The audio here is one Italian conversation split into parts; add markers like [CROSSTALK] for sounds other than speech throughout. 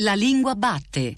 La lingua batte.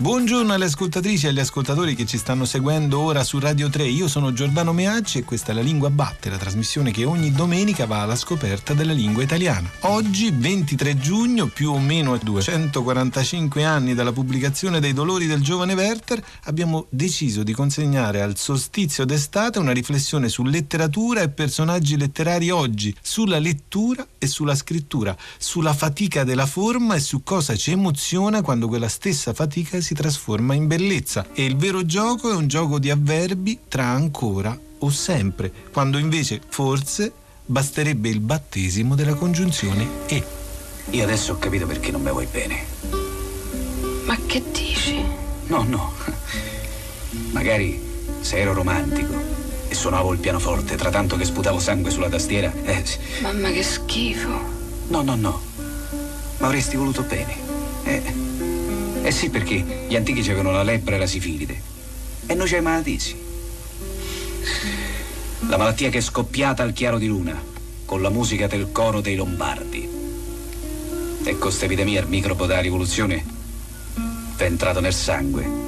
Buongiorno alle ascoltatrici e agli ascoltatori che ci stanno seguendo ora su Radio 3. Io sono Giordano Meacci e questa è La Lingua Batte, la trasmissione che ogni domenica va alla scoperta della lingua italiana. Oggi, 23 giugno, più o meno 245 anni dalla pubblicazione dei Dolori del giovane Werther, abbiamo deciso di consegnare al solstizio d'estate una riflessione su letteratura e personaggi letterari oggi, sulla lettura e sulla scrittura, sulla fatica della forma e su cosa ci emoziona quando quella stessa fatica si trasforma in bellezza. E il vero gioco è un gioco di avverbi tra ancora o sempre, quando invece forse basterebbe il battesimo della congiunzione e. Io adesso ho capito perché non mi vuoi bene. Ma che dici? No, no. Magari se ero romantico e suonavo il pianoforte tra tanto che sputavo sangue sulla tastiera. Eh, Mamma che schifo. no, no, no. Ma avresti voluto bene. Eh. Eh sì, perché gli antichi c'avevano la lebbra e la sifilide. E noi c'è malatisi. La malattia che è scoppiata al chiaro di luna, con la musica del coro dei Lombardi. E questa epidemia il microbo della rivoluzione è entrato nel sangue.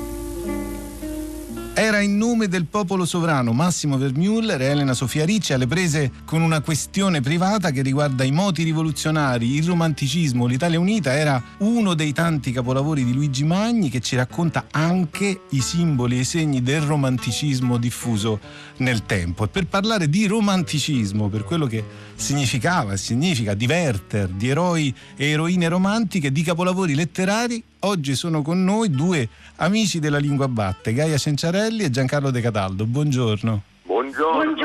Era in nome del popolo sovrano Massimo Vermüller e Elena Sofia Ricci alle prese con una questione privata che riguarda i moti rivoluzionari, il romanticismo, l'Italia Unita. Era uno dei tanti capolavori di Luigi Magni che ci racconta anche i simboli e i segni del romanticismo diffuso nel tempo. E per parlare di romanticismo, per quello che significava e significa di Werther, di eroi e eroine romantiche, di capolavori letterari, oggi sono con noi due amici della lingua batte, Gaia Cenciarelli e Giancarlo De Cataldo. Buongiorno. Buongiorno.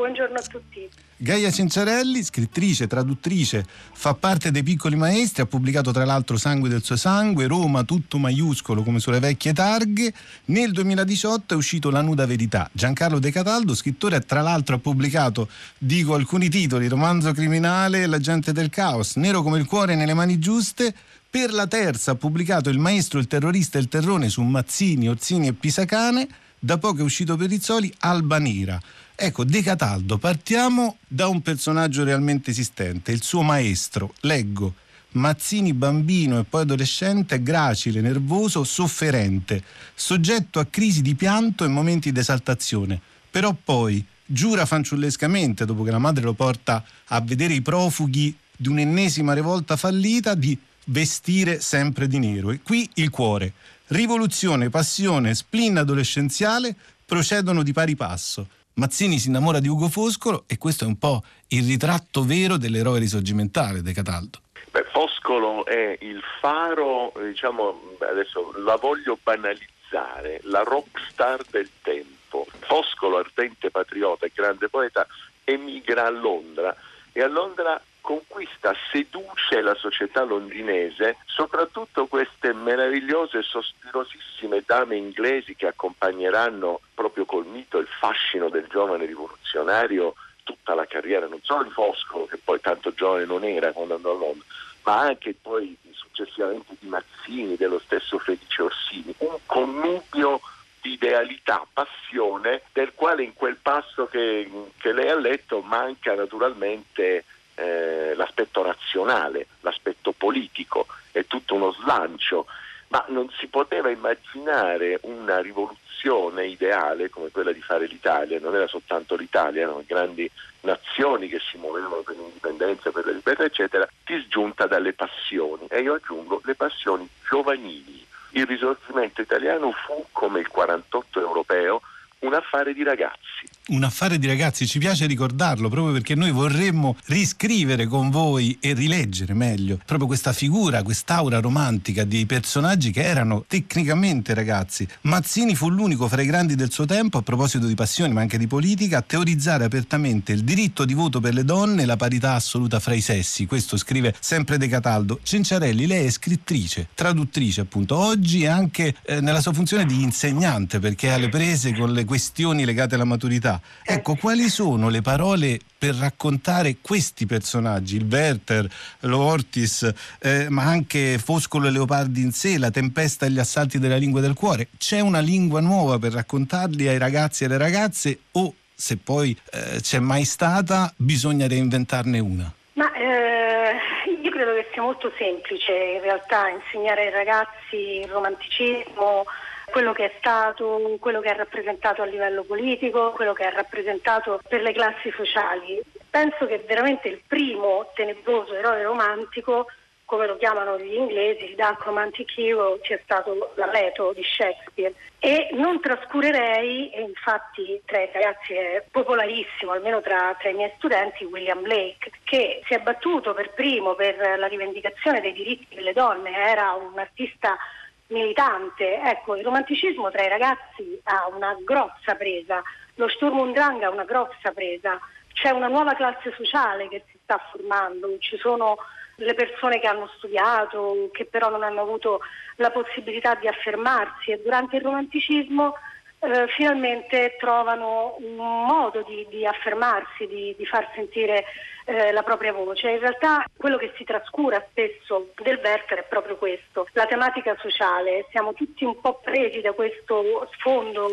Buongiorno, a tutti. Gaia Cenciarelli, scrittrice, traduttrice, fa parte dei Piccoli Maestri, ha pubblicato tra l'altro Sangue del suo sangue, Roma, tutto maiuscolo come sulle vecchie targhe. Nel 2018 è uscito La nuda verità. Giancarlo De Cataldo, scrittore, tra l'altro ha pubblicato, dico alcuni titoli, Romanzo criminale, La gente del caos, Nero come il cuore nelle mani giuste. Per la terza ha pubblicato Il maestro, il terrorista e il terrone su Mazzini, Orsini e Pisacane. Da poco è uscito per Rizzoli Alba Nera. Ecco, De Cataldo, partiamo da un personaggio realmente esistente, il suo maestro. Leggo. Mazzini bambino e poi adolescente, gracile, nervoso, sofferente, soggetto a crisi di pianto e momenti di esaltazione. Però poi giura fanciullescamente, dopo che la madre lo porta a vedere i profughi di un'ennesima rivolta fallita, di vestire sempre di nero. E qui il cuore. Rivoluzione, passione, spleen adolescenziale procedono di pari passo. Mazzini si innamora di Ugo Foscolo e questo è un po' il ritratto vero dell'eroe risorgimentale De Cataldo. Beh, Foscolo è il faro, diciamo, adesso la voglio banalizzare, la rockstar del tempo. Foscolo, ardente patriota e grande poeta, emigra a Londra e a Londra conquista, seduce la società londinese, soprattutto queste meravigliose e sospirosissime dame inglesi che accompagneranno proprio col mito il fascino del giovane rivoluzionario tutta la carriera, non solo di Foscolo, che poi tanto giovane non era quando andò a Londra, ma anche poi successivamente di Mazzini, dello stesso Felice Orsini, un connubio di idealità, passione, del quale in quel passo che, che lei ha letto manca naturalmente eh, l'aspetto razionale, l'aspetto politico, è tutto uno slancio, ma non si poteva immaginare una rivoluzione ideale come quella di fare l'Italia, non era soltanto l'Italia, erano grandi nazioni che si muovevano per l'indipendenza, per la libertà, eccetera, disgiunta dalle passioni e io aggiungo le passioni giovanili. Il risorgimento italiano fu, come il 48 europeo, un affare di ragazzi. Un affare di ragazzi, ci piace ricordarlo proprio perché noi vorremmo riscrivere con voi e rileggere meglio proprio questa figura, quest'aura romantica di personaggi che erano tecnicamente ragazzi. Mazzini fu l'unico fra i grandi del suo tempo, a proposito di passioni ma anche di politica, a teorizzare apertamente il diritto di voto per le donne e la parità assoluta fra i sessi. Questo scrive sempre De Cataldo. Cenciarelli, lei è scrittrice, traduttrice appunto, oggi anche eh, nella sua funzione di insegnante perché è alle prese con le questioni legate alla maturità. fa. Ecco, quali sono le parole per raccontare questi personaggi, il Werther, l'Ortis, eh, ma anche Foscolo e Leopardi in sé, la tempesta e gli assalti della lingua del cuore. C'è una lingua nuova per raccontarli ai ragazzi e alle ragazze o se poi eh, c'è mai stata bisogna reinventarne una? Ma eh, io credo che sia molto semplice in realtà insegnare ai ragazzi il romanticismo, quello che è stato, quello che ha rappresentato a livello politico, quello che ha rappresentato per le classi sociali. Penso che veramente il primo tenebroso eroe romantico come lo chiamano gli inglesi, il Dark Romantic Hero, sia stato l'Aleto di Shakespeare. E non trascurerei, e infatti tra i ragazzi è popolarissimo, almeno tra, tra, i miei studenti, William Blake, che si è battuto per primo per la rivendicazione dei diritti delle donne, era un artista militante. Ecco, il romanticismo tra i ragazzi ha una grossa presa, lo Sturm und Drang ha una grossa presa, c'è una nuova classe sociale che si sta formando, ci sono le persone che hanno studiato, che però non hanno avuto la possibilità di affermarsi e durante il romanticismo eh, finalmente trovano un modo di, di affermarsi, di, di, far sentire eh, la propria voce. In realtà quello che si trascura spesso del Werther è proprio questo, la tematica sociale. Siamo tutti un po' presi da questo sfondo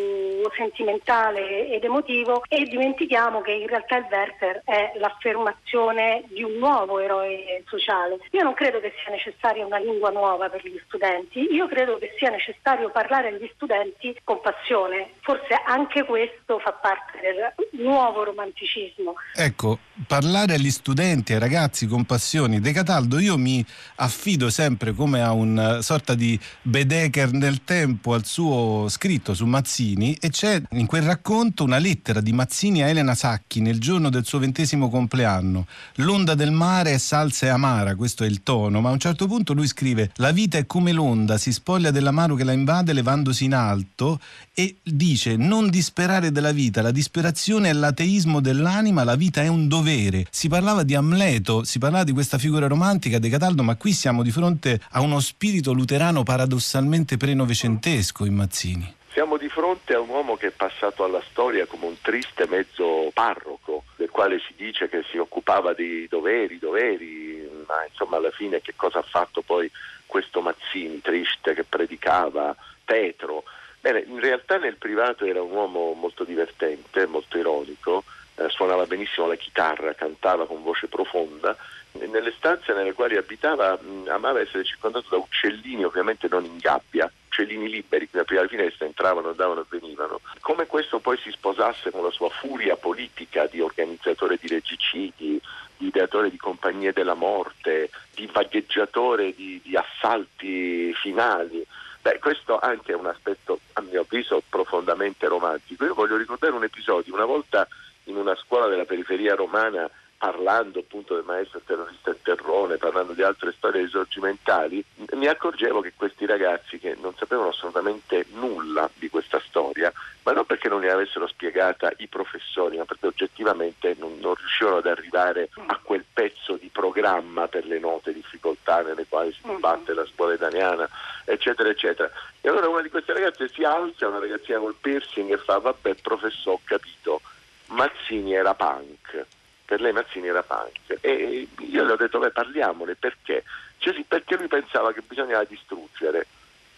sentimentale ed emotivo e dimentichiamo che in realtà il Werther è l'affermazione di un nuovo eroe sociale. Io non credo che sia necessaria una lingua nuova per gli studenti, io credo che sia necessario parlare agli studenti con passione. Forse anche questo fa parte del nuovo romanticismo. Ecco, parlare agli studenti, ai ragazzi con passioni. De Cataldo, io mi affido sempre come a una sorta di Bedecker nel tempo al suo scritto su Mazzini e c'è in quel racconto una lettera di Mazzini a Elena Sacchi nel giorno del suo ventesimo compleanno. L'onda del mare è salsa e amara, questo è il tono, ma a un certo punto lui scrive la vita è come l'onda, si spoglia dell'amaro che la invade levandosi in alto e dice non disperare della vita, la disperazione è l'ateismo dell'anima, la vita è un dovere. Si parlava di Amleto, si parlava di questa figura romantica di Cataldo, ma qui siamo di fronte a uno spirito luterano paradossalmente pre-novecentesco in Mazzini. Siamo di fronte a un uomo che è passato alla storia come un triste mezzo parroco, del quale si dice che si occupava di doveri, doveri, ma insomma alla fine che cosa ha fatto poi questo Mazzini, triste, che predicava, Petro. Bene, in realtà nel privato era un uomo molto divertente, molto ironico, eh, suonava benissimo la chitarra, cantava con voce profonda. Nelle stanze nelle quali abitava mh, amava essere circondato da uccellini, ovviamente non in gabbia, uccellini liberi che aprire la finestra entravano, andavano e venivano. Come questo poi si sposasse con la sua furia politica di organizzatore di regicidi, di ideatore di compagnie della morte, di vagheggiatore di, di assalti finali. Beh, questo anche è un aspetto, a mio avviso, profondamente romantico. Io voglio ricordare un episodio, una volta in una scuola della periferia romana parlando appunto del maestro terrorista Terrone, parlando di altre storie risorgimentali, mi accorgevo che questi ragazzi che non sapevano assolutamente nulla di questa storia, ma non perché non ne avessero spiegata i professori, ma perché oggettivamente non, non riuscivano ad arrivare a quel pezzo di programma per le note difficoltà nelle quali si batte la scuola italiana, eccetera, eccetera. E allora una di queste ragazze si alza, una ragazzina col piercing e fa, vabbè professore, ho capito, Mazzini era punk. Per lei Mazzini era punk. E io le ho detto beh parliamone perché? Cioè, sì, perché lui pensava che bisognava distruggere.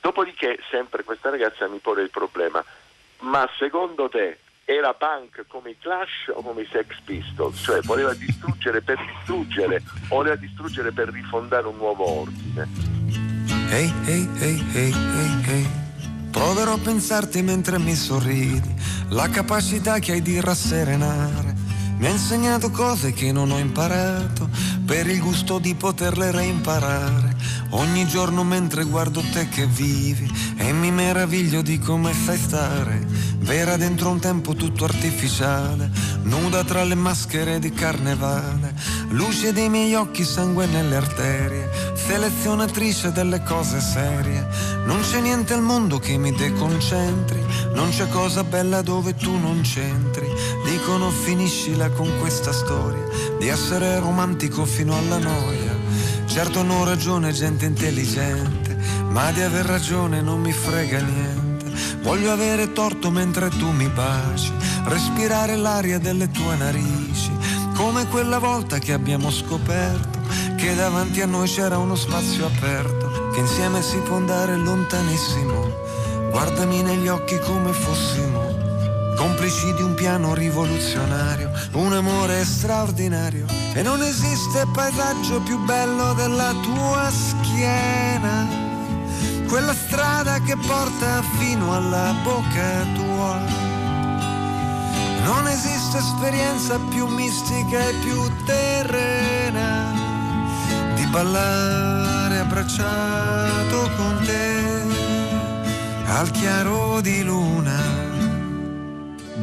Dopodiché sempre questa ragazza mi pone il problema. Ma secondo te era punk come i Clash o come i Sex Pistols? Cioè voleva distruggere per distruggere o voleva distruggere per rifondare un nuovo ordine? Ehi ehi ehi Proverò a pensarti mentre mi sorridi, la capacità che hai di rasserenare mi ha insegnato cose che non ho imparato per il gusto di poterle reimparare. Ogni giorno mentre guardo te che vivi e mi meraviglio di come sai stare. Vera dentro un tempo tutto artificiale, nuda tra le maschere di carnevale. Luce dei miei occhi, sangue nelle arterie, selezionatrice delle cose serie. Non c'è niente al mondo che mi deconcentri, non c'è cosa bella dove tu non c'entri. Dicono finiscila con questa storia di essere romantico fino alla noia. Certo hanno ragione gente intelligente, ma di aver ragione non mi frega niente. Voglio avere torto mentre tu mi baci, respirare l'aria delle tue narici, come quella volta che abbiamo scoperto che davanti a noi c'era uno spazio aperto, che insieme si può andare lontanissimo. Guardami negli occhi come fossimo complici di un piano rivoluzionario, un amore straordinario. E non esiste paesaggio più bello della tua schiena, quella strada che porta fino alla bocca tua. Non esiste esperienza più mistica e più terrena di ballare abbracciato con te al chiaro di luna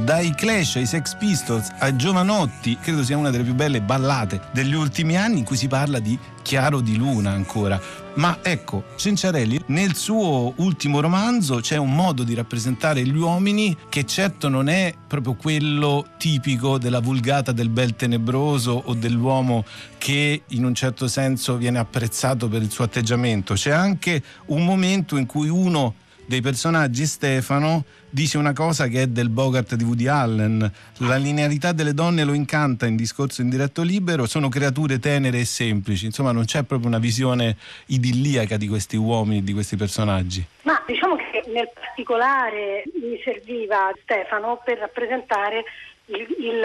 dai Clash ai Sex Pistols a Giovanotti, credo sia una delle più belle ballate degli ultimi anni in cui si parla di chiaro di luna ancora. Ma ecco, Cenciarelli nel suo ultimo romanzo c'è un modo di rappresentare gli uomini che certo non è proprio quello tipico della vulgata del bel tenebroso o dell'uomo che in un certo senso viene apprezzato per il suo atteggiamento. C'è anche un momento in cui uno dei personaggi Stefano dice una cosa che è del Bogart di Woody Allen. La linearità delle donne lo incanta in discorso in diretto libero, sono creature tenere e semplici, insomma non c'è proprio una visione idilliaca di questi uomini, di questi personaggi. Ma diciamo che nel particolare mi serviva Stefano per rappresentare il, il,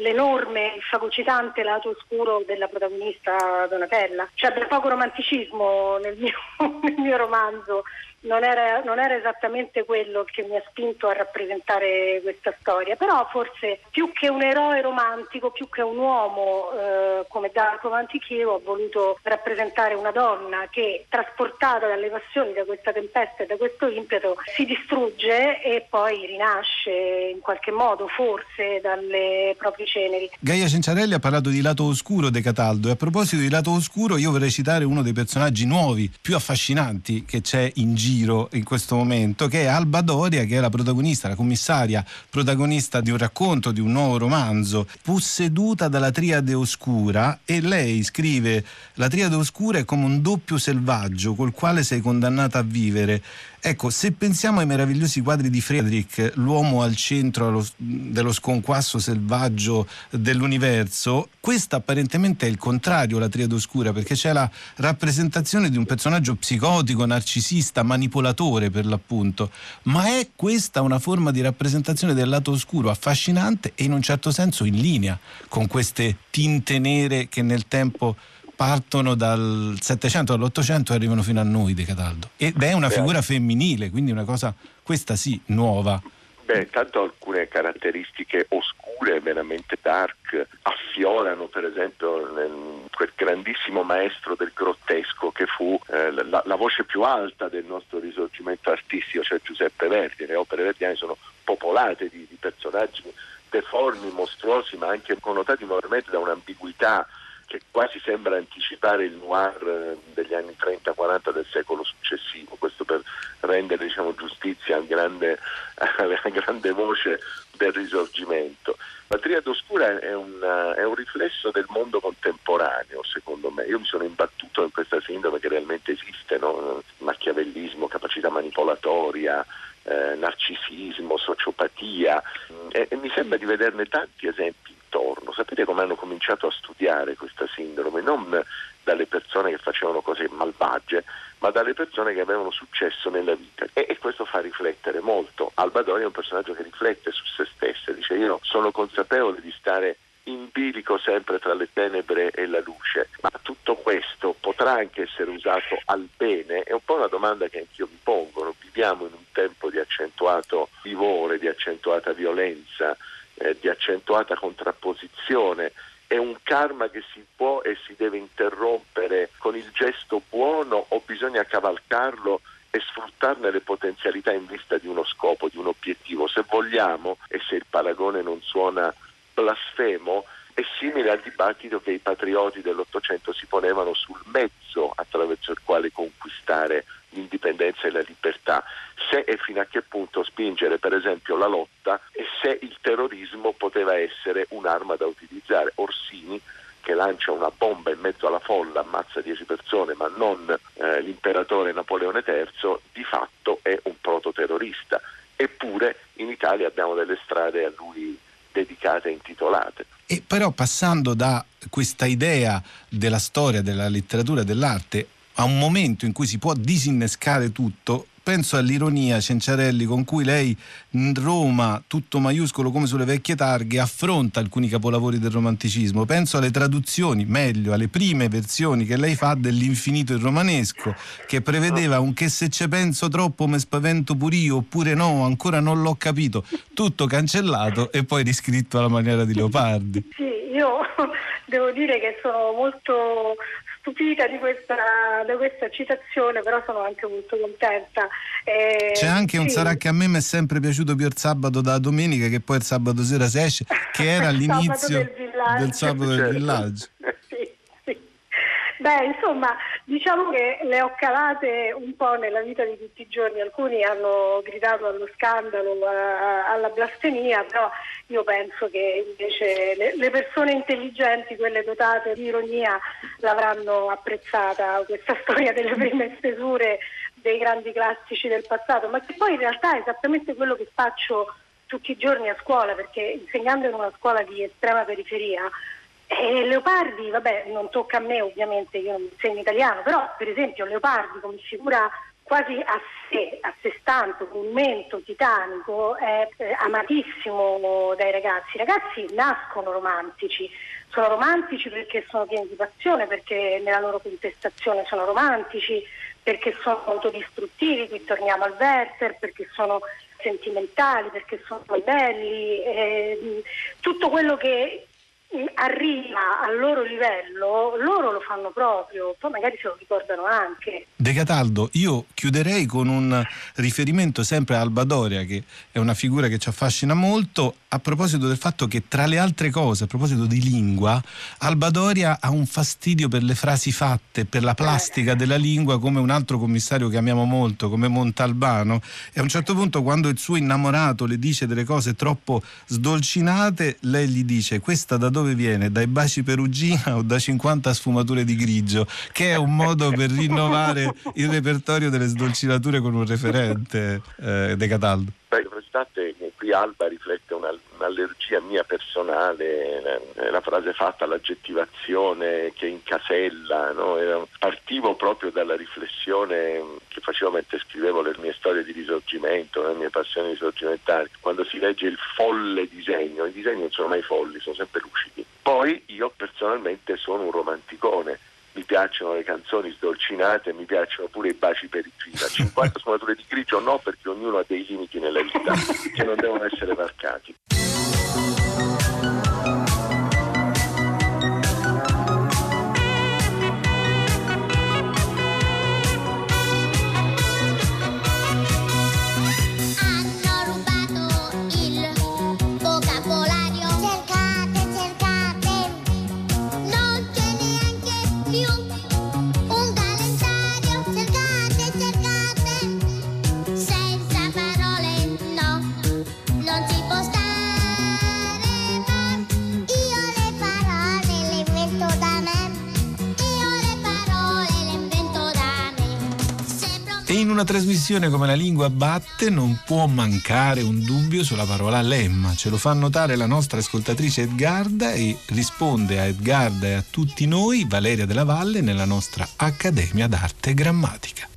l'enorme, il fagocitante lato oscuro della protagonista Donatella. C'è cioè, poco romanticismo nel mio, [LAUGHS] nel mio romanzo non era, non era, esattamente quello che mi ha spinto a rappresentare questa storia, però forse più che un eroe romantico, più che un uomo eh, come Darko Mantichievo, ho voluto rappresentare una donna che trasportata dalle passioni, da questa tempesta e da questo impeto, si distrugge e poi rinasce in qualche modo, forse, dalle proprie ceneri. Gaia Cenciarelli ha parlato di lato oscuro De Cataldo e a proposito di lato oscuro io vorrei citare uno dei personaggi nuovi, più affascinanti che c'è in giro giro in questo momento, che è Alba Doria, che è la protagonista, la commissaria, protagonista di un racconto, di un nuovo romanzo, posseduta dalla triade oscura e lei scrive la triade oscura è come un doppio selvaggio col quale sei condannata a vivere Ecco, se pensiamo ai meravigliosi quadri di Friedrich, l'uomo al centro dello sconquasso selvaggio dell'universo, questa apparentemente è il contrario, la triade oscura, perché c'è la rappresentazione di un personaggio psicotico, narcisista, manipolatore per l'appunto. Ma è questa una forma di rappresentazione del lato oscuro affascinante e in un certo senso in linea con queste tinte nere che nel tempo partono dal 700 all'Ottocento e arrivano fino a noi De Cataldo. Ed è una figura femminile, quindi una cosa, questa sì, nuova. Beh, tanto alcune caratteristiche oscure, veramente dark, affiorano per esempio nel, quel grandissimo maestro del grottesco che fu eh, la, la, voce più alta del nostro risorgimento artistico, cioè Giuseppe Verdi. Le opere verdiane sono popolate di, di personaggi deformi, mostruosi, ma anche connotati enormemente da un'ambiguità che quasi sembra anticipare il noir eh, degli anni 30-40 del secolo successivo, questo per rendere diciamo, giustizia al grande, [LAUGHS] alla grande voce del risorgimento. La triade oscura è, una, è, un riflesso del mondo contemporaneo, secondo me. Io mi sono imbattuto in questa sindrome che realmente esiste, no? machiavellismo, capacità manipolatoria, eh, narcisismo, sociopatia e, e mi sembra di vederne tanti esempi intorno. Sapete come hanno cominciato a studiare questa sindrome? Non dalle persone che facevano cose malvagie, ma dalle persone che avevano successo nella vita. E, e questo fa riflettere molto. Albadori è un personaggio che riflette su se stesso, dice io sono consapevole di stare in bilico sempre tra le tenebre e la luce, ma tutto questo potrà anche essere usato al bene? È un po' una domanda che anch'io mi pongo. Viviamo in un tempo di accentuato vivore, di accentuata violenza, eh, di accentuata contrapposizione. È un karma che si può e si deve interrompere con il gesto buono o bisogna cavalcarlo e sfruttarne le potenzialità in vista di uno scopo, di un obiettivo. Se vogliamo, e se il paragone non suona blasfemo, è simile al dibattito che i patrioti dell'Ottocento si ponevano sul mezzo attraverso il quale conquistare l'indipendenza e la libertà, se e fino a che punto spingere per esempio la lotta e se il terrorismo poteva essere un'arma da utilizzare. Orsini che lancia una bomba in mezzo alla folla, ammazza 10 persone, ma non eh, l'imperatore Napoleone III, di fatto è un prototerrorista. Eppure in Italia abbiamo delle strade a lui dedicate e intitolate. E però passando da questa idea della storia, della letteratura, dell'arte a un momento in cui si può disinnescare tutto, penso all'ironia Cenciarelli con cui lei in Roma, tutto maiuscolo come sulle vecchie targhe, affronta alcuni capolavori del romanticismo. Penso alle traduzioni, meglio, alle prime versioni che lei fa dell'infinito il romanesco, che prevedeva un che se ci penso troppo mi spavento pure io, oppure no, ancora non l'ho capito. Tutto cancellato e poi riscritto alla maniera di Leopardi. Sì, io [LAUGHS] devo dire che sono molto stupita di questa, di questa citazione, però sono anche molto contenta. Eh, C'è anche un sarà che a me mi è sempre piaciuto più il sabato da domenica, che poi il sabato sera si esce, che era [LAUGHS] l'inizio del, del sabato del certo. villaggio. Beh, insomma, diciamo che le ho calate un po' nella vita di tutti i giorni. Alcuni hanno gridato allo scandalo, alla blasfemia, però io penso che invece le persone intelligenti, quelle dotate di ironia, l'avranno apprezzata questa [LAUGHS] storia delle prime stesure dei grandi classici del passato, ma che poi in realtà è esattamente quello che faccio tutti i giorni a scuola, perché insegnando in una scuola di estrema periferia e Leopardi, vabbè, non tocca a me ovviamente, io non insegno italiano, però per esempio Leopardi come figura quasi a sé, a sé stante, un mento titanico, è amatissimo dai ragazzi. I ragazzi nascono romantici, sono romantici perché sono pieni di passione, perché nella loro contestazione sono romantici, perché sono autodistruttivi, qui torniamo al Werther, perché sono sentimentali, perché sono belli, eh, tutto quello che arriva al loro livello, loro lo fanno proprio, poi magari se lo ricordano anche. De Cataldo, io chiuderei con un riferimento sempre a Alba Doria, che è una figura che ci affascina molto, a proposito del fatto che tra le altre cose, a proposito di lingua, Alba Doria ha un fastidio per le frasi fatte, per la plastica della lingua, come un altro commissario che amiamo molto, come Montalbano, e a un certo punto quando il suo innamorato le dice delle cose troppo sdolcinate, lei gli dice questa da dove viene? Dai baci perugina o da 50 sfumature di grigio? Che è un modo per rinnovare il repertorio delle sdolcinature con un referente eh, De Cataldo. Beh, l'estate qui Alba riflette una, un'allergia mia personale, la frase fatta, l'aggettivazione che incasella, no? partivo proprio dalla riflessione che facevo mentre scrivevo le mie storie di risorgimento, le mie passioni risorgimentali, quando si legge il folle disegno, i disegni non sono mai folli, sono sempre lucidi. Poi io personalmente sono un romanticone mi piacciono le canzoni sdolcinate, mi piacciono pure i baci per il clima. 50 sfumature di grigio no, perché ognuno ha dei limiti nella vita che non devono essere marcati. Una trasmissione come La lingua batte non può mancare un dubbio sulla parola lemma. Ce lo fa notare la nostra ascoltatrice Edgarda e risponde a Edgarda e a tutti noi Valeria della Valle nella nostra Accademia d'Arte Grammatica.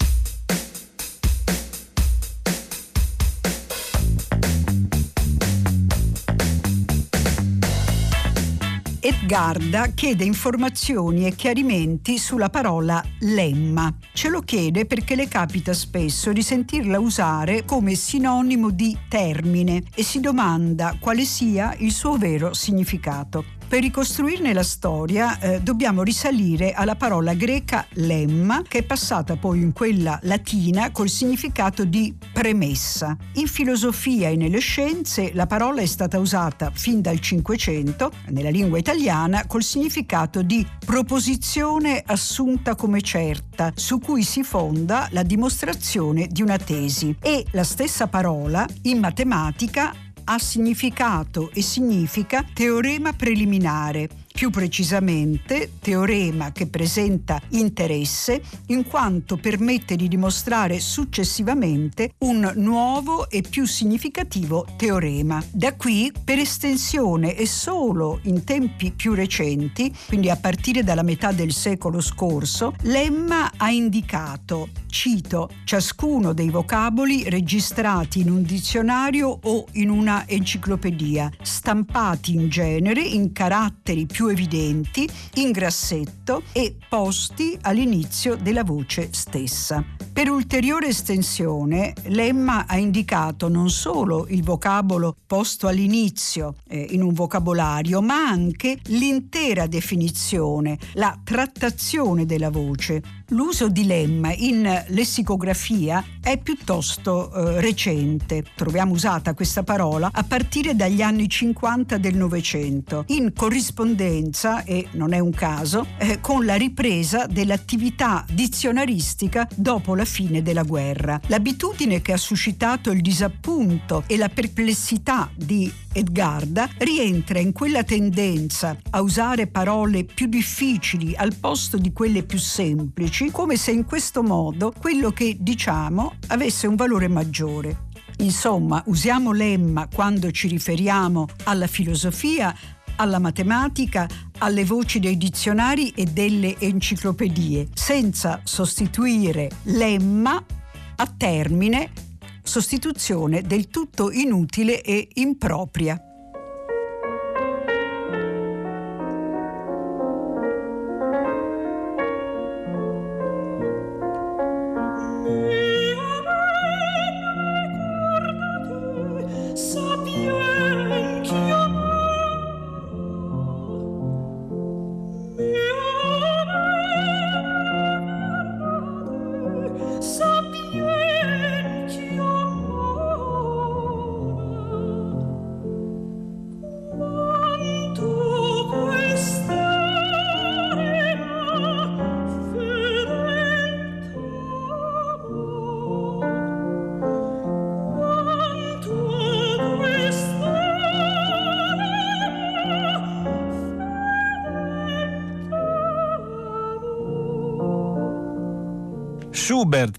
Edgarda chiede informazioni e chiarimenti sulla parola lemma. Ce lo chiede perché le capita spesso di sentirla usare come sinonimo di termine e si domanda quale sia il suo vero significato. Per ricostruirne la storia eh, dobbiamo risalire alla parola greca lemma, che è passata poi in quella latina col significato di premessa. In filosofia e nelle scienze la parola è stata usata fin dal Cinquecento, nella lingua italiana, col significato di proposizione assunta come certa, su cui si fonda la dimostrazione di una tesi. E la stessa parola in matematica ha significato e significa teorema preliminare più precisamente teorema che presenta interesse in quanto permette di dimostrare successivamente un nuovo e più significativo teorema. Da qui, per estensione e solo in tempi più recenti, quindi a partire dalla metà del secolo scorso, Lemma ha indicato, cito, ciascuno dei vocaboli registrati in un dizionario o in una enciclopedia, stampati in genere in caratteri più evidenti, in grassetto e posti all'inizio della voce stessa. Per ulteriore estensione, Lemma ha indicato non solo il vocabolo posto all'inizio eh, in un vocabolario, ma anche l'intera definizione, la trattazione della voce. L'uso di lemma in lessicografia è piuttosto eh, recente. Troviamo usata questa parola a partire dagli anni 50 del Novecento, in corrispondenza, e non è un caso, eh, con la ripresa dell'attività dizionaristica dopo la fine della guerra. L'abitudine che ha suscitato il disappunto e la perplessità di Edgarda rientra in quella tendenza a usare parole più difficili al posto di quelle più semplici, come se in questo modo quello che diciamo avesse un valore maggiore. Insomma, usiamo lemma quando ci riferiamo alla filosofia, alla matematica, alle voci dei dizionari e delle enciclopedie, senza sostituire lemma a termine sostituzione del tutto inutile e impropria.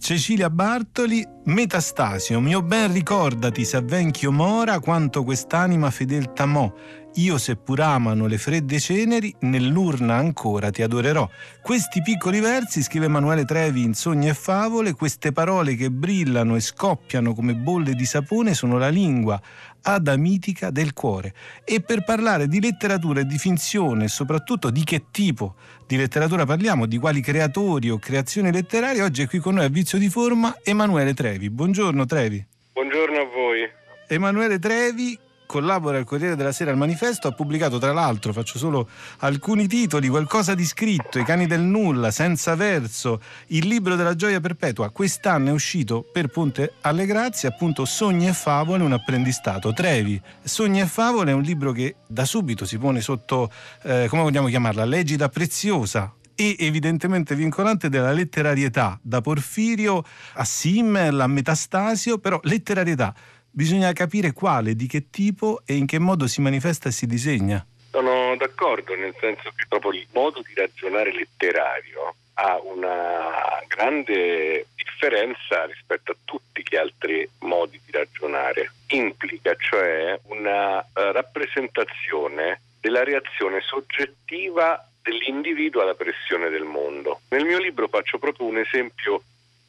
Cecilia Bartoli, Metastasio, mio ben ricordati, s'avvenchio mora, quanto quest'anima fedel t'amò, io seppur amano le fredde ceneri, nell'urna ancora ti adorerò. Questi piccoli versi, scrive Emanuele Trevi in Sogni e Favole, queste parole che brillano e scoppiano come bolle di sapone sono la lingua adamitica del cuore. E per parlare di letteratura e di finzione, e soprattutto di che tipo di letteratura parliamo, di quali creatori o creazioni letterarie, oggi è qui con noi a Vizio di Forma Emanuele Trevi. Buongiorno Trevi. Buongiorno a voi. Emanuele Trevi collabora al Corriere della Sera al Manifesto, ha pubblicato tra l'altro, faccio solo alcuni titoli, Qualcosa di scritto, I cani del nulla, Senza verso, Il libro della gioia perpetua. Quest'anno è uscito per Ponte alle Grazie, appunto Sogni e favole, un apprendistato. Trevi, Sogni e favole è un libro che da subito si pone sotto, eh, come vogliamo chiamarla, legida preziosa e evidentemente vincolante della letterarietà, da Porfirio a Simmel a Metastasio, però letterarietà bisogna capire quale, di che tipo e in che modo si manifesta e si disegna. Sono d'accordo, nel senso che proprio il modo di ragionare letterario ha una grande differenza rispetto a tutti gli altri modi di ragionare. Implica cioè una uh, rappresentazione della reazione soggettiva dell'individuo alla pressione del mondo. Nel mio libro faccio proprio un esempio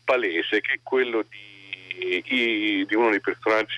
palese che è quello di i, di uno dei personaggi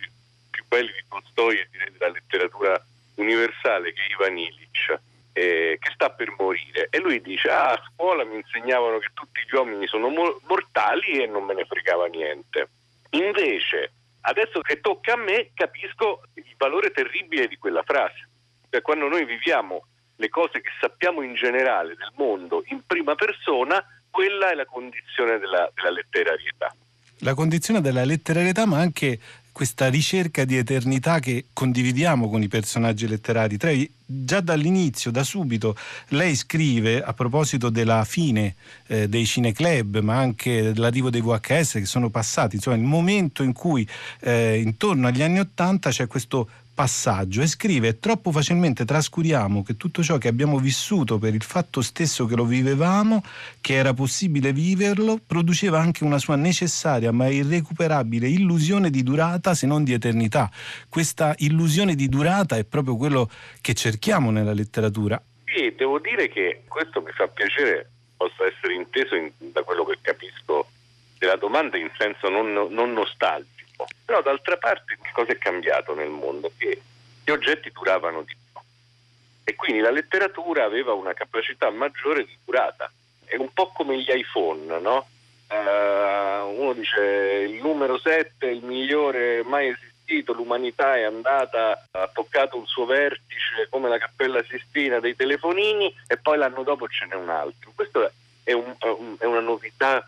più belli di Tolstoi e direi della letteratura universale che è Ivan Illich eh, che sta per morire. E lui dice ah, a scuola mi insegnavano che tutti gli uomini sono mo- mortali e non me ne fregava niente. Invece adesso che tocca a me capisco il valore terribile di quella frase. Cioè quando noi viviamo le cose che sappiamo in generale del mondo in prima persona quella è la condizione della, della letterarietà la condizione della letterarietà, ma anche questa ricerca di eternità che condividiamo con i personaggi letterari. Trevi, già dall'inizio, da subito, lei scrive a proposito della fine eh, dei cineclub, ma anche dell'arrivo dei VHS che sono passati, insomma il momento in cui eh, intorno agli anni Ottanta c'è questo passaggio e scrive troppo facilmente trascuriamo che tutto ciò che abbiamo vissuto per il fatto stesso che lo vivevamo, che era possibile viverlo, produceva anche una sua necessaria ma irrecuperabile illusione di durata se non di eternità. Questa illusione di durata è proprio quello che cerchiamo nella letteratura. Sì, devo dire che questo mi fa piacere possa essere inteso in, da quello che capisco della domanda in senso non, non nostalgico. Però d'altra parte che cosa è cambiato nel mondo? Che gli oggetti duravano di più e quindi la letteratura aveva una capacità maggiore di durata. È un po' come gli iPhone, no? Uh, uno dice il numero 7 è il migliore mai esistito, l'umanità è andata, ha toccato un suo vertice come la cappella Sistina dei telefonini e poi l'anno dopo ce n'è un altro. Questa è, un, è una novità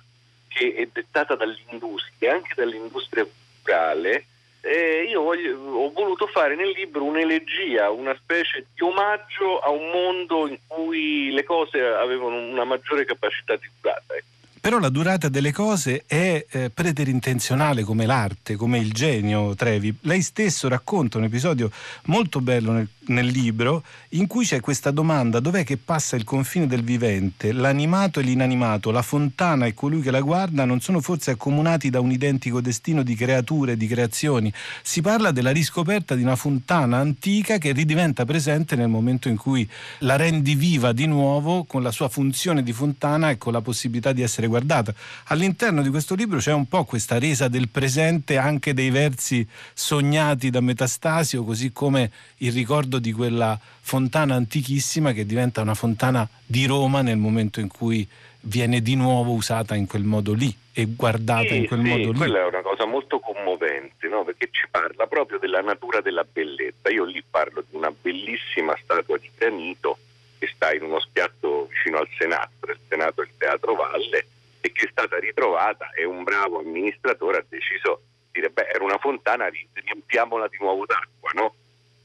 che è dettata dall'industria, anche dall'industria culturale, eh, io voglio, ho voluto fare nel libro un'elegia, una specie di omaggio a un mondo in cui le cose avevano una maggiore capacità di durata. Ecco. Però la durata delle cose è eh, preterintenzionale come l'arte, come il genio, Trevi. Lei stesso racconta un episodio molto bello nel, nel libro in cui c'è questa domanda dov'è che passa il confine del vivente, l'animato e l'inanimato, la fontana e colui che la guarda non sono forse accomunati da un identico destino di creature, di creazioni. Si parla della riscoperta di una fontana antica che ridiventa presente nel momento in cui la rendi viva di nuovo con la sua funzione di fontana e con la possibilità di essere guardata. All'interno di questo libro c'è un po' questa resa del presente anche dei versi sognati da Metastasio, così come il ricordo di quella fontana antichissima che diventa una fontana di Roma nel momento in cui viene di nuovo usata in quel modo lì e guardata sì, in quel sì, modo lì. Quella è una cosa molto commovente, no? perché ci parla proprio della natura della bellezza. Io lì parlo di una bellissima statua di granito che sta in uno spiazzo vicino al Senato, il Senato è il Teatro Valle, e che è stata ritrovata e un bravo amministratore ha deciso di dire beh era una fontana, riempiamola di nuovo d'acqua, no?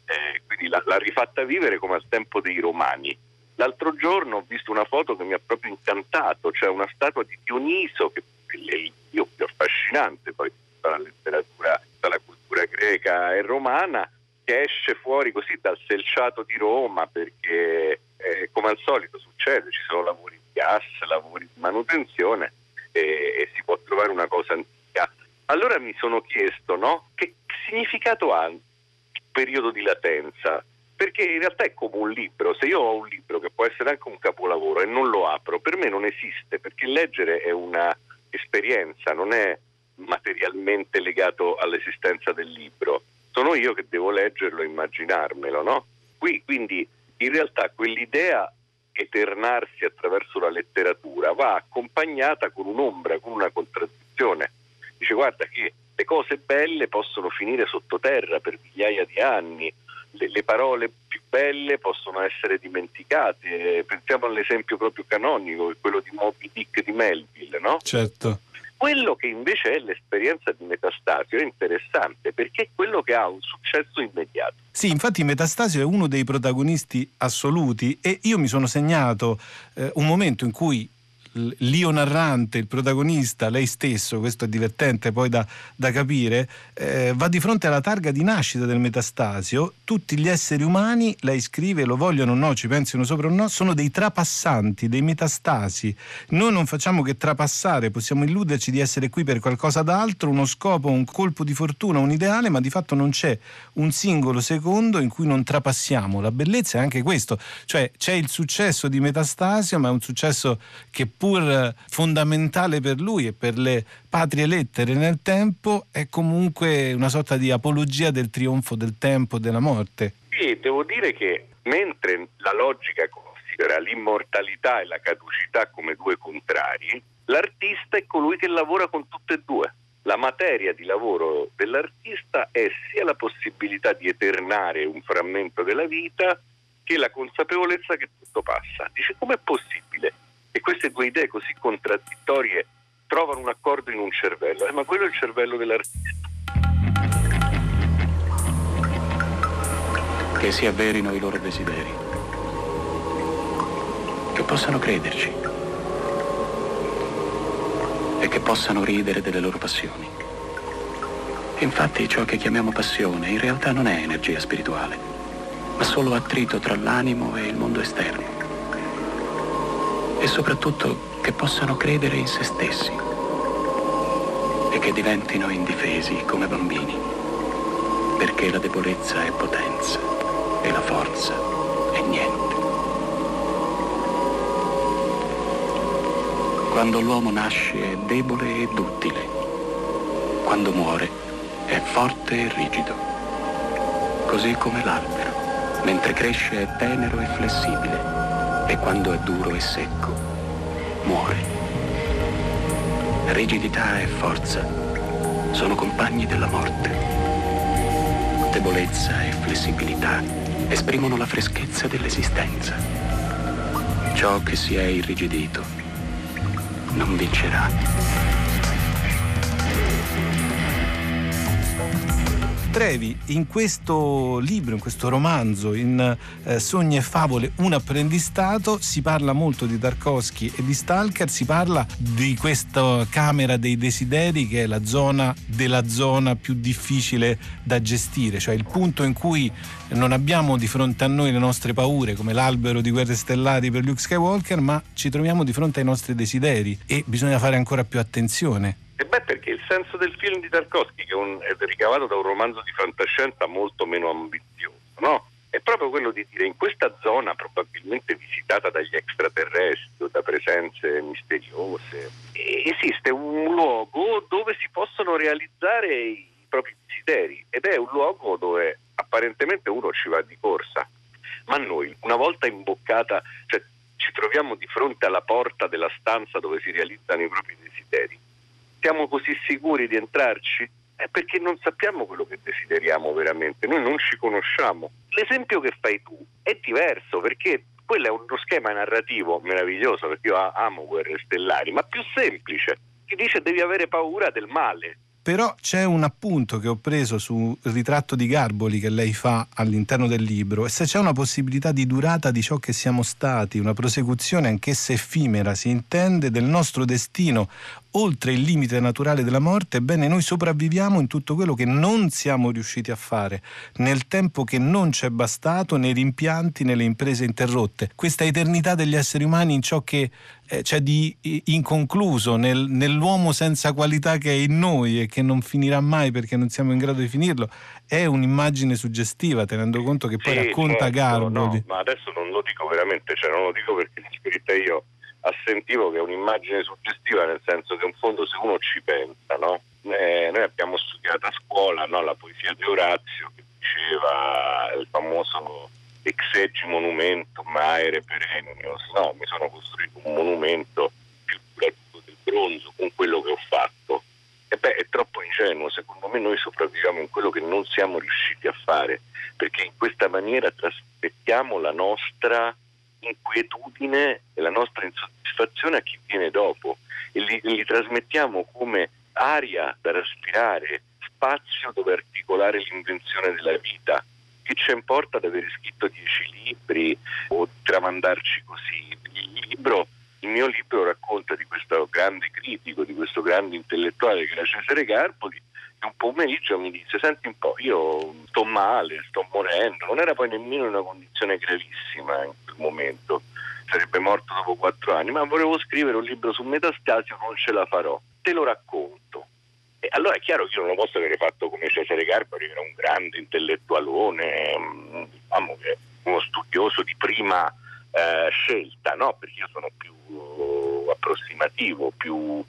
Eh, quindi l'ha, l'ha rifatta vivere come al tempo dei romani. L'altro giorno ho visto una foto che mi ha proprio incantato, cioè una statua di Dioniso, che è l'io più affascinante poi dalla letteratura, dalla cultura greca e romana, che esce fuori così dal selciato di Roma perché eh, come al solito succede, ci sono lavori di gas, lavori di manutenzione e, e si può trovare una cosa antica. Allora mi sono chiesto no, che significato ha il latenza? Perché in realtà è come un libro, se io ho un libro che può essere anche un capolavoro e non lo apro, per me non esiste, perché leggere è un'esperienza, non è materialmente legato all'esistenza del libro. Sono io che devo leggerlo e immaginarmelo, no? Qui quindi in realtà quell'idea eternarsi attraverso la letteratura va accompagnata con un'ombra, con una contraddizione. Dice guarda che le cose belle possono finire sottoterra per migliaia di anni, le, le parole più belle possono essere dimenticate. Pensiamo all'esempio proprio canonico, quello di Moby Dick di Melville, no? Certo. Quello che invece è l'esperienza di Metastasio è interessante perché è quello che ha un successo immediato. Sì, infatti Metastasio è uno dei protagonisti assoluti e io mi sono segnato eh, un momento in cui l'io narrante, il protagonista, lei stesso, questo è divertente poi da, da capire, eh, va di fronte alla targa di nascita del metastasio, tutti gli esseri umani, lei scrive, lo vogliono o no, ci pensino sopra o no, sono dei trapassanti, dei metastasi. Noi non facciamo che trapassare, possiamo illuderci di essere qui per qualcosa d'altro, uno scopo, un colpo di fortuna, un ideale, ma di fatto non c'è un singolo secondo in cui non trapassiamo. La bellezza è anche questo, cioè c'è il successo di metastasio, ma è un successo che pur pur fondamentale per lui e per le patrie lettere nel tempo, è comunque una sorta di apologia del trionfo del tempo, della morte. Sì, devo dire che mentre la logica considera l'immortalità e la caducità come due contrari, l'artista è colui che lavora con tutte e due. La materia di lavoro dell'artista è sia la possibilità di eternare un frammento della vita che la consapevolezza che tutto passa. Dice com'è possibile? E queste due idee così contraddittorie trovano un accordo in un cervello, eh, ma quello è il cervello dell'artista. Che si avverino i loro desideri, che possano crederci e che possano ridere delle loro passioni. Infatti ciò che chiamiamo passione in realtà non è energia spirituale, ma solo attrito tra l'animo e il mondo esterno. E soprattutto che possano credere in se stessi e che diventino indifesi come bambini, perché la debolezza è potenza e la forza è niente. Quando l'uomo nasce è debole e duttile, quando muore è forte e rigido, così come l'albero. Mentre cresce è tenero e flessibile e quando è duro e secco muore. Rigidità e forza sono compagni della morte. Debolezza e flessibilità esprimono la freschezza dell'esistenza. Ciò che si è irrigidito non vincerà. Trevi in questo libro, in questo romanzo, in eh, Sogni e favole, un apprendistato, si parla molto di Tarkovsky e di Stalker, si parla di questa camera dei desideri che è la zona della zona più difficile da gestire, cioè il punto in cui non abbiamo di fronte a noi le nostre paure come l'albero di guerre stellari per Luke Skywalker, ma ci troviamo di fronte ai nostri desideri e bisogna fare ancora più attenzione. E beh, perché il senso del film di Tarkovsky, che è, un, è ricavato da un romanzo di fantascienza molto meno ambizioso, no? È proprio quello di dire in questa zona probabilmente visitata dagli extraterrestri o da presenze misteriose, esiste un luogo dove si possono realizzare i propri desideri ed è un luogo dove apparentemente uno ci va di corsa. Ma noi, una volta imboccata, cioè ci troviamo di fronte alla porta della stanza dove si realizzano i propri desideri siamo così sicuri di entrarci? È perché non sappiamo quello che desideriamo veramente, noi non ci conosciamo. L'esempio che fai tu è diverso perché quello è uno schema narrativo meraviglioso perché io amo guerre stellari, ma più semplice, che dice devi avere paura del male, però c'è un appunto che ho preso sul ritratto di Garboli che lei fa all'interno del libro e se c'è una possibilità di durata di ciò che siamo stati, una prosecuzione anch'essa effimera, si intende, del nostro destino oltre il limite naturale della morte, ebbene noi sopravviviamo in tutto quello che non siamo riusciti a fare, nel tempo che non ci è bastato, nei rimpianti, nelle imprese interrotte. Questa eternità degli esseri umani in ciò che eh, c'è di inconcluso, nel, nell'uomo senza qualità che è in noi e che non finirà mai perché non siamo in grado di finirlo, è un'immagine suggestiva, tenendo conto che poi sì, racconta certo, Garboli. No, ma adesso non lo dico veramente, cioè non lo dico perché l'ho scritta io assentivo che è un'immagine suggestiva nel senso che in fondo se uno ci pensa, no? eh, noi abbiamo studiato a scuola no? la poesia di Orazio che diceva il famoso exegi monumentum aere perennios, no? mi sono costruito un monumento più durato del bronzo con quello che ho fatto. E beh, è troppo ingenuo, secondo me noi sopravviviamo in quello che non siamo riusciti a fare, perché in questa maniera trasmettiamo la nostra inquietudine e la nostra insoddisfazione a chi viene dopo e li, li trasmettiamo come aria da respirare, spazio dove articolare l'invenzione della vita. Che ci importa di aver scritto dieci libri o tramandarci così? Il libro, il mio libro racconta di questo grande critico, di questo grande intellettuale che era Cesare Garboli, che un pomeriggio mi disse senti un po', io sto male, sto morendo, non era poi nemmeno una condizione gravissima momento, sarebbe morto dopo quattro anni, ma volevo scrivere un libro su metastasio, non ce la farò, te lo racconto. E allora è chiaro che io non lo posso avere fatto come Cesare Garbari, che era un grande intellettualone, mm, diciamo che uno studioso di prima eh, scelta, no? perché io sono più approssimativo, più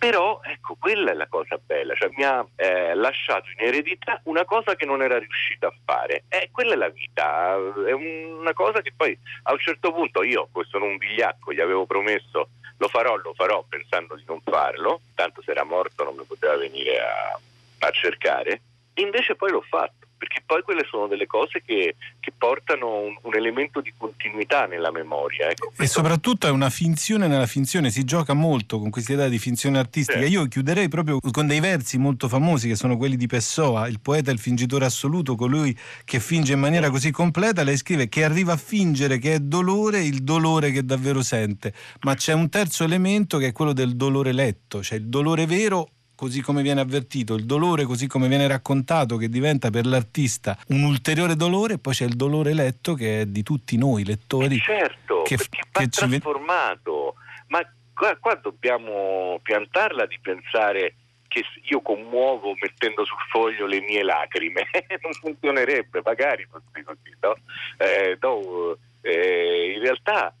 però ecco, quella è la cosa bella, cioè mi ha eh, lasciato in eredità una cosa che non era riuscita a fare. Eh, quella è la vita, è una cosa che poi a un certo punto io, questo non un vigliacco, gli avevo promesso lo farò, lo farò pensando di non farlo, tanto se era morto non mi poteva venire a, a cercare, invece poi l'ho fatto perché poi quelle sono delle cose che, che portano un, un, elemento di continuità nella memoria. Ecco, e soprattutto è una finzione nella finzione, si gioca molto con questa idea di finzione artistica. Sì. Io chiuderei proprio con dei versi molto famosi che sono quelli di Pessoa, il poeta il fingitore assoluto, colui che finge in maniera così completa, lei scrive che arriva a fingere che è dolore il dolore che davvero sente, ma c'è un terzo elemento che è quello del dolore letto, cioè il dolore vero così come viene avvertito, il dolore così come viene raccontato, che diventa per l'artista un ulteriore dolore, e poi c'è il dolore letto che è di tutti noi lettori. Eh certo, che, perché va che ci trasformato. Ma qua, qua dobbiamo piantarla di pensare che io commuovo mettendo sul foglio le mie lacrime. [LAUGHS] non funzionerebbe, magari così, così no? Eh, no, eh, in realtà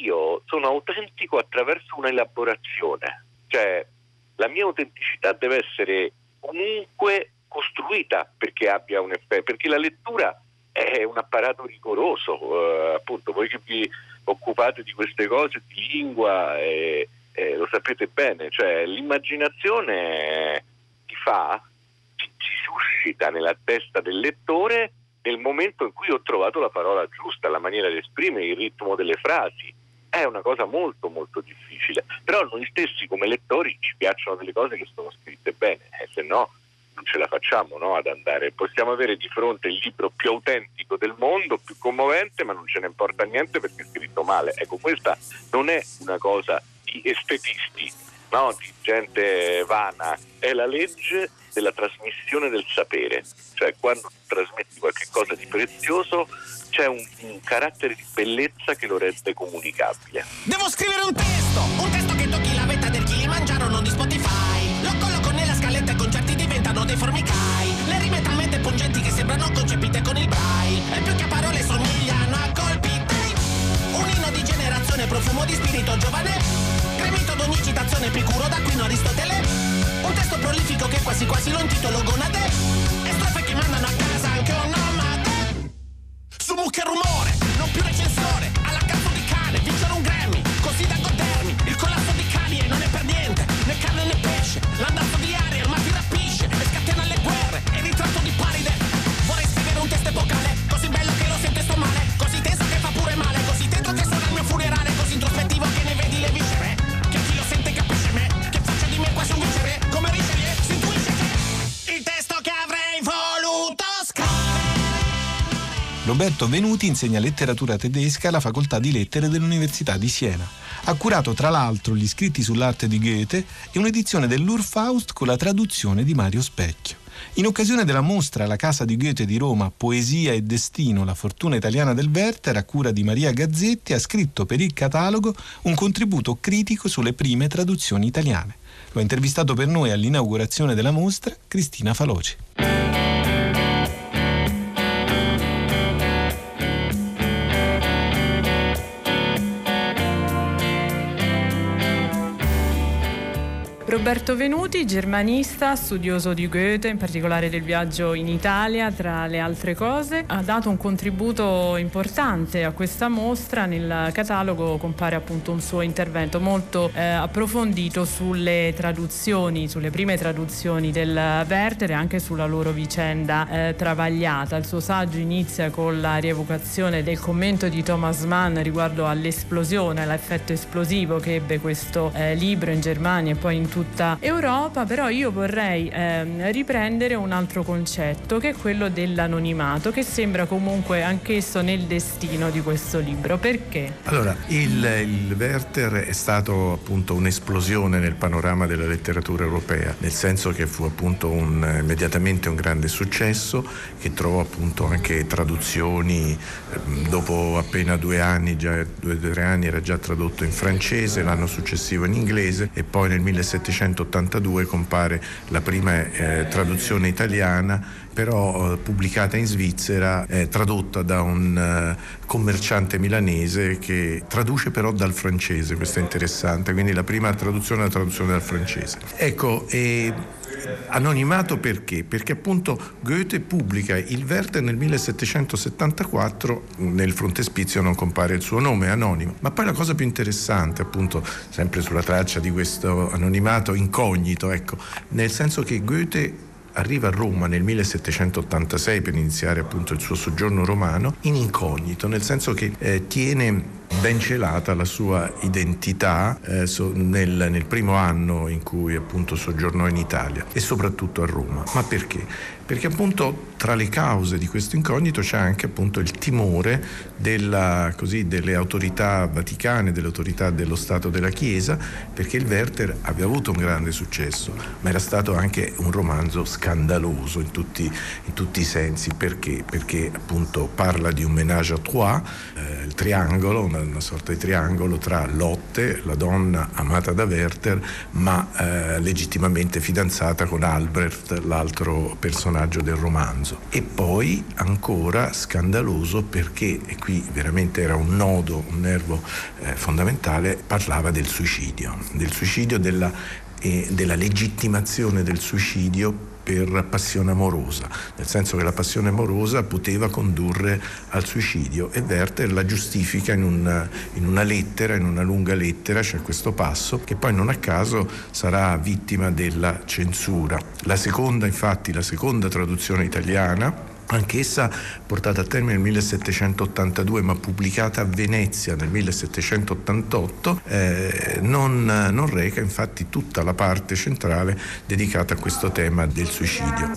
io sono autentico attraverso un'elaborazione, cioè la mia autenticità deve essere comunque costruita perché abbia un effetto, perché la lettura è un apparato rigoroso, eh, appunto voi che vi occupate di queste cose, di lingua, eh, eh, lo sapete bene, cioè l'immaginazione ti fa, ci, ci suscita nella testa del lettore nel momento in cui ho trovato la parola giusta, la maniera di esprimere, il ritmo delle frasi. È una cosa molto molto difficile, però noi stessi come lettori ci piacciono delle cose che sono scritte bene, eh, se no non ce la facciamo no, ad andare. Possiamo avere di fronte il libro più autentico del mondo, più commovente, ma non ce ne importa niente perché è scritto male. Ecco, questa non è una cosa di estetisti, no, di gente vana, è la legge della trasmissione del sapere, cioè quando trasmetti qualcosa di prezioso c'è un, un carattere di bellezza che lo rende comunicabile. Devo scrivere un testo, un testo che tocchi la vetta del Kilimangiaro, non di Spotify. Lo colloco nella scaletta e i concerti diventano dei formicai. Le rime talmente pungenti che sembrano concepite con il braille. E più che a parole somigliano a colpi. Un inno di generazione, profumo di spirito giovane. Citazione, epicuro da qui Aristotele. Un testo prolifico che quasi quasi lo intitolo Gonade. E strofe che mandano a casa anche un nomade. Su mucche rumore, non più recensore. Roberto Venuti insegna letteratura tedesca alla facoltà di lettere dell'Università di Siena. Ha curato tra l'altro gli scritti sull'arte di Goethe e un'edizione dell'Urfaust con la traduzione di Mario Specchio. In occasione della mostra alla Casa di Goethe di Roma Poesia e Destino, la fortuna italiana del Werther, a cura di Maria Gazzetti, ha scritto per il catalogo un contributo critico sulle prime traduzioni italiane. Lo ha intervistato per noi all'inaugurazione della mostra Cristina Faloci. Roberto Venuti, germanista, studioso di Goethe, in particolare del viaggio in Italia, tra le altre cose, ha dato un contributo importante a questa mostra. Nel catalogo compare appunto un suo intervento molto eh, approfondito sulle traduzioni, sulle prime traduzioni del Werther e anche sulla loro vicenda eh, travagliata. Il suo saggio inizia con la rievocazione del commento di Thomas Mann riguardo all'esplosione, all'effetto esplosivo che ebbe questo eh, libro in Germania e poi in tutta Europa, però io vorrei ehm, riprendere un altro concetto che è quello dell'anonimato, che sembra comunque anch'esso nel destino di questo libro. Perché? Allora, il, il Werther è stato appunto un'esplosione nel panorama della letteratura europea, nel senso che fu appunto un, immediatamente un grande successo, che trovò appunto anche traduzioni, ehm, dopo appena due anni, già due tre anni era già tradotto in francese, l'anno successivo in inglese e poi nel 1782 compare la prima eh, traduzione italiana però eh, pubblicata in Svizzera, eh, tradotta da un eh, commerciante milanese che traduce però dal francese, questo è interessante, quindi la prima traduzione è la traduzione dal francese. Ecco, e anonimato perché? Perché appunto Goethe pubblica il Werther nel 1774, nel frontespizio non compare il suo nome, è anonimo, ma poi la cosa più interessante appunto, sempre sulla traccia di questo anonimato incognito, ecco, nel senso che Goethe arriva a Roma nel 1786 per iniziare appunto il suo soggiorno romano in incognito, nel senso che eh, tiene ben celata la sua identità eh, so, nel, nel primo anno in cui appunto soggiornò in Italia e soprattutto a Roma. Ma perché? Perché appunto tra le cause di questo incognito c'è anche appunto il timore della, così, delle autorità vaticane, delle autorità dello Stato della Chiesa, perché il Werther aveva avuto un grande successo, ma era stato anche un romanzo scandaloso in tutti, in tutti i sensi, perché? Perché appunto parla di un ménage à trois, eh, il triangolo, una, una, sorta di triangolo tra Lotte, la donna amata da Werther, ma eh, legittimamente fidanzata con Albrecht, l'altro personaggio personaggio del romanzo. E poi ancora scandaloso perché, e qui veramente era un nodo, un nervo eh, fondamentale, parlava del suicidio, del suicidio, della, eh, della legittimazione del suicidio per passione amorosa, nel senso che la passione amorosa poteva condurre al suicidio e Werther la giustifica in una, in una lettera, in una lunga lettera, c'è questo passo, che poi non a caso sarà vittima della censura. La seconda, infatti, la seconda traduzione italiana anch'essa portata a termine nel 1782 ma pubblicata a Venezia nel 1788, eh, non, non, reca infatti tutta la parte centrale dedicata a questo tema del suicidio.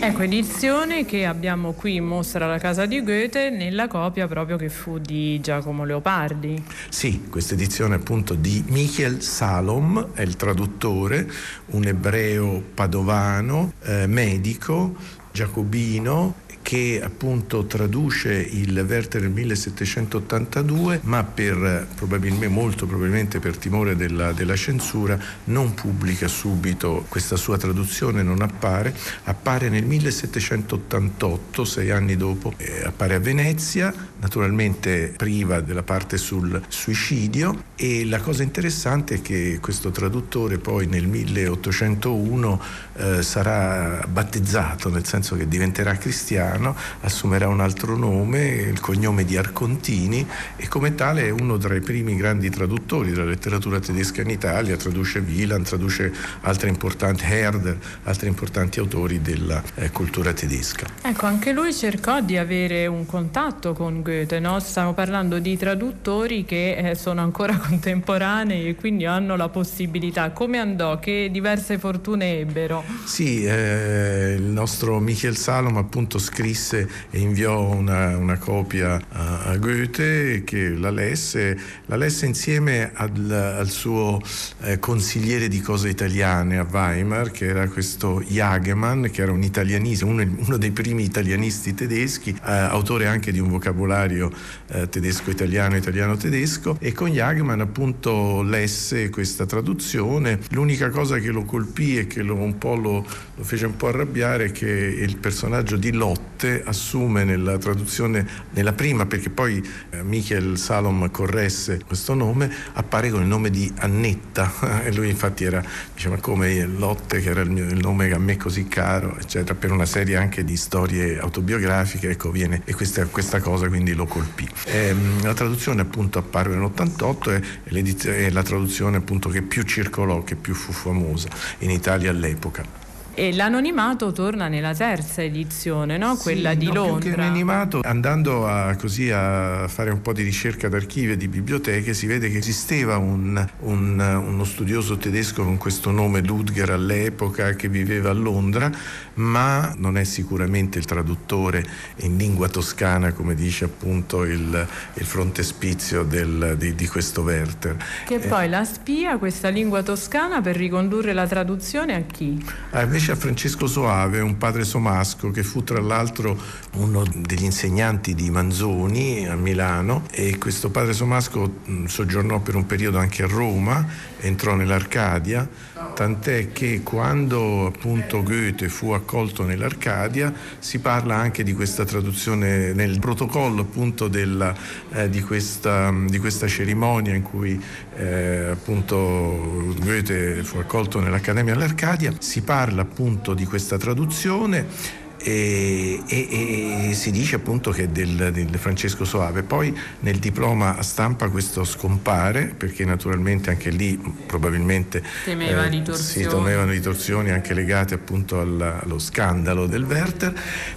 Ecco, edizione che abbiamo qui in mostra alla casa di Goethe nella copia proprio che fu di Giacomo Leopardi. Sì, questa edizione appunto di Michael Salom, è il traduttore, un ebreo padovano, eh, medico, giacobino che appunto traduce il Werther del 1782, ma per probabilmente, molto probabilmente per timore della, della, censura, non pubblica subito. Questa sua traduzione, non appare, appare nel 1788, sei anni dopo, eh, appare a Venezia, naturalmente priva della parte sul suicidio e la cosa interessante è che questo traduttore poi nel 1801 eh, sarà battezzato, nel senso che diventerà cristiano assumerà un altro nome, il cognome di Arcontini e come tale è uno tra i primi grandi traduttori della letteratura tedesca in Italia, traduce Wieland, traduce altri importanti Herder, altri importanti autori della eh, cultura tedesca. Ecco, anche lui cercò di avere un contatto con Goethe, no? stiamo parlando di traduttori che eh, sono ancora [LAUGHS] contemporanei e quindi hanno la possibilità. Come andò? Che diverse fortune ebbero? Sì, eh, il nostro Michael Salom appunto scrisse e inviò una, una copia a, a, Goethe che la lesse, la lesse insieme al, al suo eh, consigliere di cose italiane a Weimar, che era questo Jagemann, che era un italianista, uno, uno dei primi italianisti tedeschi, eh, autore anche di un vocabolario eh, tedesco-italiano, italiano-tedesco, e con Jagemann appunto lesse questa traduzione. L'unica cosa che lo colpì e che lo, un po' lo, lo fece un po' arrabbiare è che il personaggio di Lotto volte assume nella traduzione, nella prima, perché poi eh, Michael Salom corresse questo nome, appare con il nome di Annetta [LAUGHS] e lui infatti era, diciamo, come Lotte, che era il, mio, il nome a me così caro, eccetera, per una serie anche di storie autobiografiche, ecco, viene, e questa, questa cosa quindi lo colpì. E, ehm, la traduzione appunto apparve nell'88 e è la traduzione appunto che più circolò, che più fu famosa in Italia all'epoca. E l'anonimato torna nella terza edizione, no? quella sì, di no, Londra. Più che l'anonimato, andando a, così a fare un po' di ricerca d'archivio e di biblioteche, si vede che esisteva un, un, uno studioso tedesco con questo nome Ludger all'epoca che viveva a Londra, ma non è sicuramente il traduttore in lingua toscana, come dice appunto il, il frontespizio del, di, di, questo Werther. Che eh, poi la spia questa lingua toscana per ricondurre la traduzione a chi? Ah, invece a Francesco Soave, un padre somasco che fu tra l'altro uno degli insegnanti di Manzoni a Milano e questo padre somasco soggiornò per un periodo anche a Roma, entrò nell'Arcadia, tant'è che quando appunto Goethe fu accolto nell'Arcadia si parla anche di questa traduzione nel protocollo appunto della, eh, di, questa, di, questa, cerimonia in cui eh, appunto Goethe fu accolto nell'Accademia all'Arcadia, si parla appunto di questa traduzione e, e, e si dice appunto che del, del, Francesco Soave. Poi nel diploma a stampa questo scompare perché naturalmente anche lì probabilmente temeva eh, si temevano ritorsioni anche legate appunto alla, allo scandalo del Werther,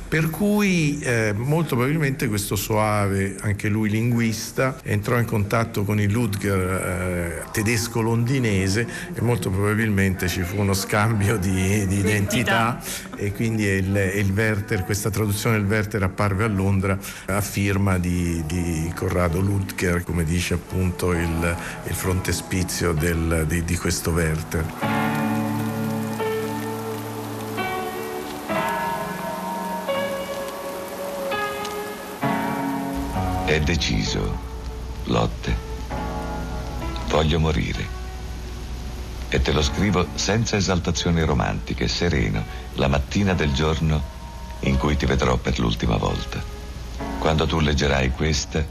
per cui eh, molto probabilmente questo Soave, anche lui linguista, entrò in contatto con il Ludger eh, tedesco-londinese e molto probabilmente ci fu uno scambio di, di identità e quindi il, il Werther, questa traduzione del Werther apparve a Londra a firma di, di Corrado Ludger, come dice appunto il, il frontespizio del, di, di questo Werther. È deciso, Lotte. Voglio morire. E te lo scrivo senza esaltazioni romantiche, sereno, la mattina del giorno in cui ti vedrò per l'ultima volta. Quando tu leggerai questa,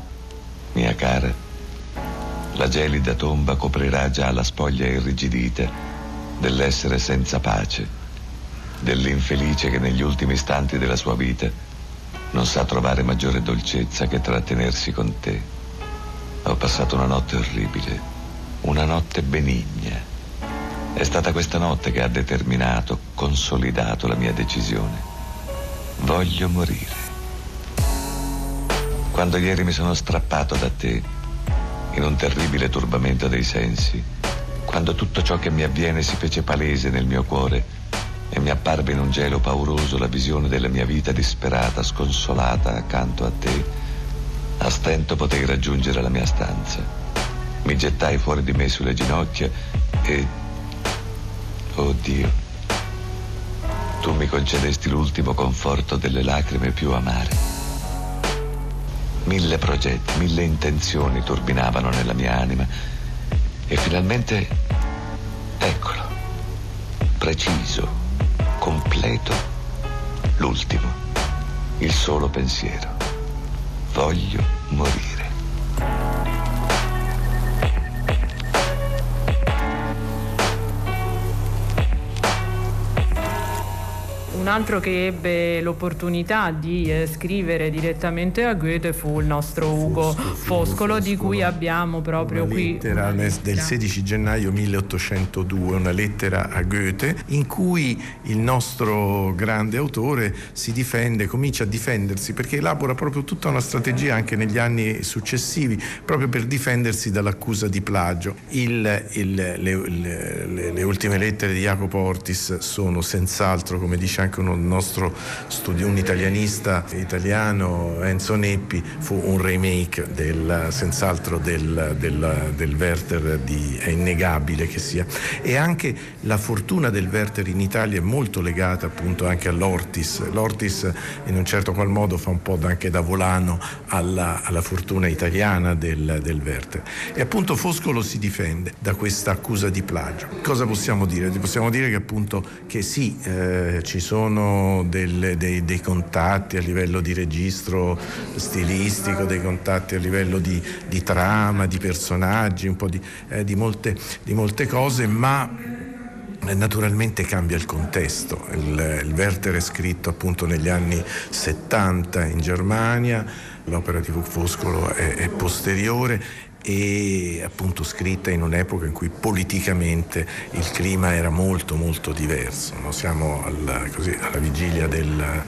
mia cara, la gelida tomba coprirà già la spoglia irrigidita dell'essere senza pace, dell'infelice che negli ultimi istanti della sua vita non sa trovare maggiore dolcezza che trattenersi con te. Ho passato una notte orribile, una notte benigna. È stata questa notte che ha determinato, consolidato la mia decisione. Voglio morire. Quando ieri mi sono strappato da te, in un terribile turbamento dei sensi, quando tutto ciò che mi avviene si fece palese nel mio cuore e mi apparve in un gelo pauroso la visione della mia vita disperata, sconsolata accanto a te, a stento potei raggiungere la mia stanza. Mi gettai fuori di me sulle ginocchia e... Oh Dio! tu mi concedesti l'ultimo conforto delle lacrime più amare. Mille progetti, mille intenzioni turbinavano nella mia anima e finalmente, eccolo, preciso, completo, l'ultimo, il solo pensiero. Voglio morire. Altro che ebbe l'opportunità di eh, scrivere direttamente a Goethe fu il nostro Ugo Foscolo, Foscolo di cui abbiamo proprio una qui lettera del 16 gennaio 1802, una lettera a Goethe in cui il nostro grande autore si difende, comincia a difendersi perché elabora proprio tutta una strategia anche negli anni successivi proprio per difendersi dall'accusa di plagio. Il, il, le, le, le ultime lettere di Jacopo Ortis sono senz'altro, come dice anche un nostro studio, un italianista italiano, Enzo Neppi, fu un remake del, senz'altro del, del, del Werther di, è innegabile che sia. E anche la fortuna del Werther in Italia è molto legata appunto anche all'Ortis. L'Ortis in un certo qual modo fa un po' anche da volano alla, alla fortuna italiana del, del Werther. E appunto Foscolo si difende da questa accusa di plagio. Cosa possiamo dire? Possiamo dire che appunto che sì, eh, ci sono sono delle, dei, dei, contatti a livello di registro stilistico, dei contatti a livello di, di trama, di personaggi, un po' di, eh, di, molte, di molte cose, ma naturalmente cambia il contesto. Il, il Werther è scritto appunto negli anni 70 in Germania, l'opera di Foscolo è, è posteriore e appunto scritta in un'epoca in cui politicamente il clima era molto molto diverso. No? Siamo alla, così, alla vigilia del,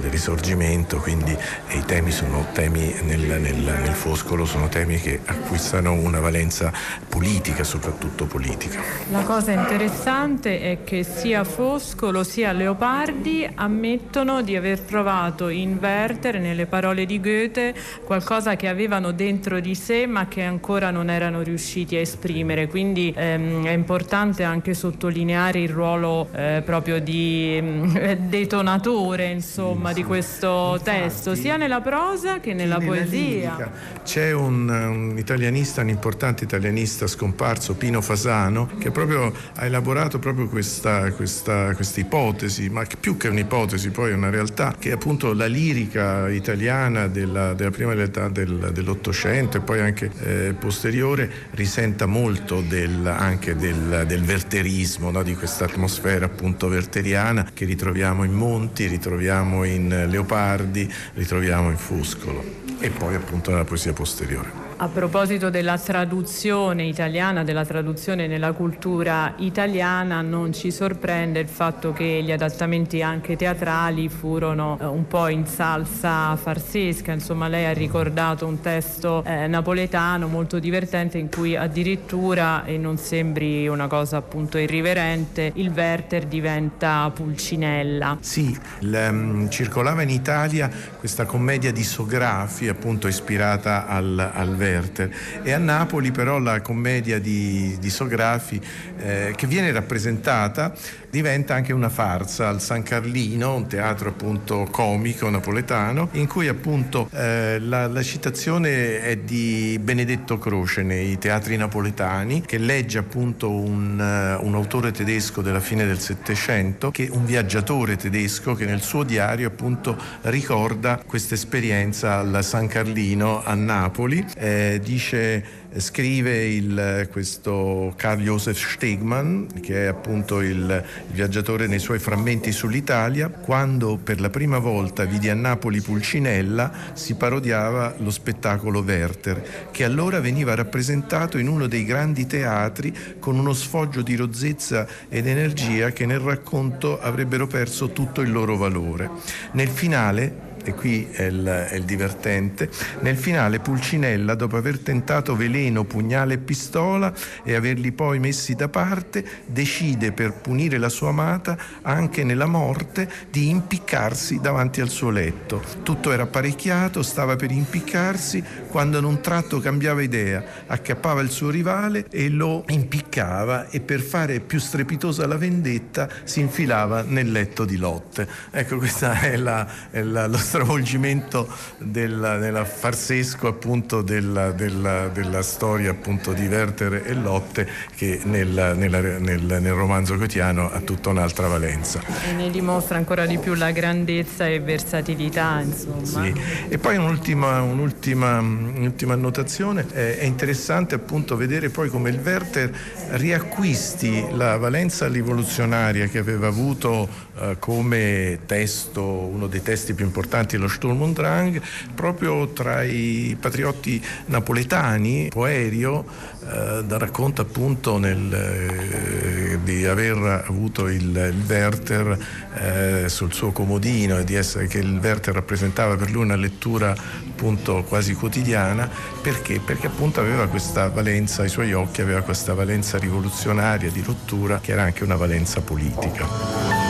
del risorgimento, quindi i temi sono temi nel, nel, nel, Foscolo, sono temi che acquistano una valenza politica, soprattutto politica. La cosa interessante è che sia Foscolo sia Leopardi ammettono di aver trovato in Werther, nelle parole di Goethe, qualcosa che avevano dentro di sé ma che ancora non erano riusciti a esprimere. Quindi ehm, è importante anche sottolineare il ruolo eh, proprio di [LAUGHS] eh, detonatore, insomma insomma, di questo Infatti, testo, sia nella prosa che nella poesia. Lirica. C'è un, un, italianista, un importante italianista scomparso, Pino Fasano, che proprio ha elaborato proprio questa, questa, questa ipotesi, ma più che un'ipotesi, poi è una realtà, che è appunto la lirica italiana della, della prima realtà del, dell'Ottocento e poi anche eh, posteriore risenta molto del, anche del, del verterismo, no? di questa atmosfera appunto verteriana che ritroviamo in Monti, ritroviamo in in Leopardi, li troviamo in Fuscolo e poi appunto nella poesia posteriore. A proposito della traduzione italiana, della traduzione nella cultura italiana, non ci sorprende il fatto che gli adattamenti anche teatrali furono eh, un po' in salsa farsesca. Insomma, lei ha ricordato un testo eh, napoletano molto divertente in cui addirittura, e non sembri una cosa appunto irriverente, il Werther diventa Pulcinella. Sì, l, um, circolava in Italia questa commedia di Sografi, appunto ispirata al, al Werther Werther e a Napoli però la commedia di, di Sografi eh, che viene rappresentata diventa anche una farsa al San Carlino, un teatro appunto comico napoletano, in cui appunto eh, la, la, citazione è di Benedetto Croce nei teatri napoletani, che legge appunto un, uh, un autore tedesco della fine del Settecento, che un viaggiatore tedesco che nel suo diario appunto ricorda questa esperienza al San Carlino a Napoli. Eh, dice scrive il, questo Carl Josef Stegmann, che è appunto il, il, viaggiatore nei suoi frammenti sull'Italia, quando per la prima volta vidi a Napoli Pulcinella si parodiava lo spettacolo Werther, che allora veniva rappresentato in uno dei grandi teatri con uno sfoggio di rozzezza ed energia che nel racconto avrebbero perso tutto il loro valore. Nel finale e qui è il, è il, divertente, nel finale Pulcinella, dopo aver tentato veleno, pugnale e pistola e averli poi messi da parte, decide per punire la sua amata anche nella morte di impiccarsi davanti al suo letto. Tutto era apparecchiato, stava per impiccarsi, quando in un tratto cambiava idea, accappava il suo rivale e lo impiccava e per fare più strepitosa la vendetta si infilava nel letto di Lotte. Ecco, questo è, la, è la, lo stravolgimento della, della farsesco appunto della, della, della, storia appunto di Werther e Lotte che nel, nella, nel, nel romanzo gotiano ha tutta un'altra valenza. E ne dimostra ancora di più la grandezza e versatilità insomma. Sì. E poi un'ultima, un'ultima, un'ultima annotazione, è interessante appunto vedere poi come il Werther riacquisti la valenza rivoluzionaria che aveva avuto eh, come testo, uno dei testi più importanti importanti lo Sturm und Drang, proprio tra i patriotti napoletani, Poerio eh, racconta appunto nel, eh, di aver avuto il, il Werther eh, sul suo comodino e essere che il Werther rappresentava per lui una lettura appunto quasi quotidiana perché? Perché appunto aveva questa valenza, ai suoi occhi aveva questa valenza rivoluzionaria di rottura che era anche una valenza politica.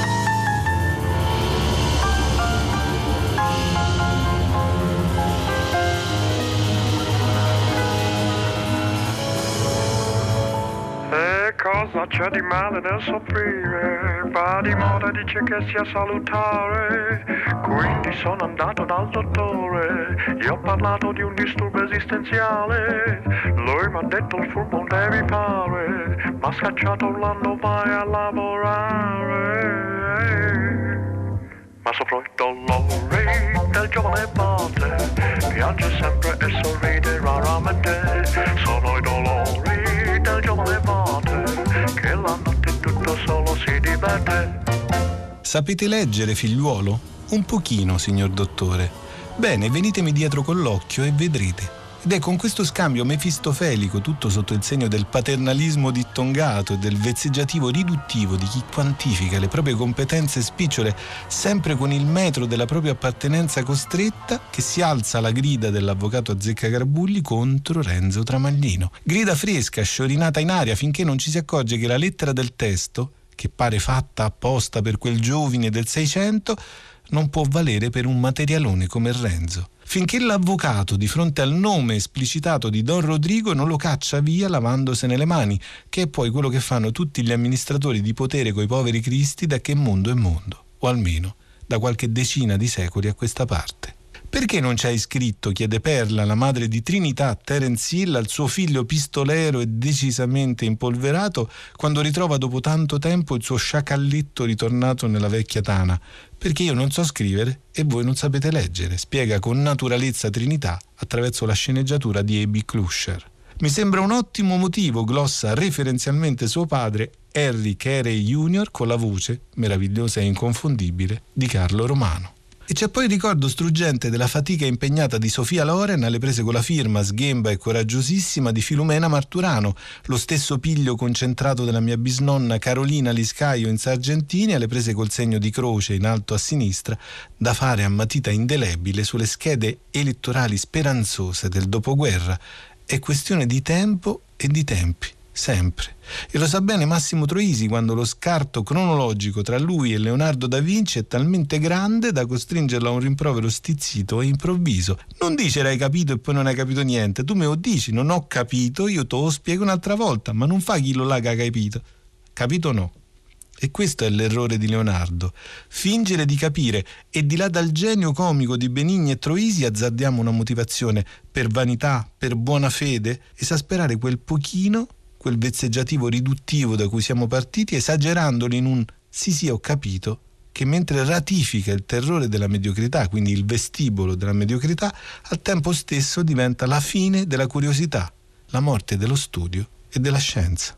Cosa c'è di male nel soffrire? Va di moda dice che sia salutare, quindi sono andato dal dottore, gli ho parlato di un disturbo esistenziale, lui mi ha detto il furbo devi fare, ma scacciato l'anno vai a lavorare. Ma soffro i dolori del giovane padre, piange sempre e sorride raramente, sono i dolori del giovane padre che la notte tutto solo si diverte. Sapete leggere, figliuolo? Un pochino, signor dottore. Bene, venitemi dietro con l'occhio e vedrete. Ed è con questo scambio mefistofelico, tutto sotto il segno del paternalismo dittongato e del vezzeggiativo riduttivo di chi quantifica le proprie competenze spicciole sempre con il metro della propria appartenenza costretta, che si alza la grida dell'avvocato Azzecca Garbulli contro Renzo Tramaglino. Grida fresca, sciorinata in aria finché non ci si accorge che la lettera del testo, che pare fatta apposta per quel giovine del Seicento, non può valere per un materialone come Renzo finché l'avvocato di fronte al nome esplicitato di Don Rodrigo non lo caccia via lavandosene le mani, che è poi quello che fanno tutti gli amministratori di potere coi poveri cristi da che mondo è mondo, o almeno da qualche decina di secoli a questa parte. Perché non ci hai scritto, chiede Perla, la madre di Trinità, Terence Hill, al suo figlio pistolero e decisamente impolverato, quando ritrova dopo tanto tempo il suo sciacalletto ritornato nella vecchia tana? Perché io non so scrivere e voi non sapete leggere, spiega con naturalezza Trinità attraverso la sceneggiatura di A.B. Clusher. Mi sembra un ottimo motivo, glossa referenzialmente suo padre, Harry Carey Jr., con la voce, meravigliosa e inconfondibile, di Carlo Romano. E c'è poi il ricordo struggente della fatica impegnata di Sofia Loren alle prese con la firma sghemba e coraggiosissima di Filumena Marturano, lo stesso piglio concentrato della mia bisnonna Carolina Liscaio in Sargentini alle prese col segno di croce in alto a sinistra da fare a matita indelebile sulle schede elettorali speranzose del dopoguerra. È questione di tempo e di tempi sempre. E lo sa bene Massimo Troisi quando lo scarto cronologico tra lui e Leonardo da Vinci è talmente grande da costringerlo a un rimprovero stizzito e improvviso. Non dice hai capito e poi non hai capito niente, tu me lo dici, non ho capito, io te lo spiego un'altra volta, ma non fa chi lo là capito. Capito o no? E questo è l'errore di Leonardo. Fingere di capire e di là dal genio comico di Benigni e Troisi azzardiamo una motivazione per vanità, per buona fede, esasperare quel pochino quel vezzeggiativo riduttivo da cui siamo partiti, esagerandolo in un sì sì ho capito, che mentre ratifica il terrore della mediocrità, quindi il vestibolo della mediocrità, al tempo stesso diventa la fine della curiosità, la morte dello studio e della scienza.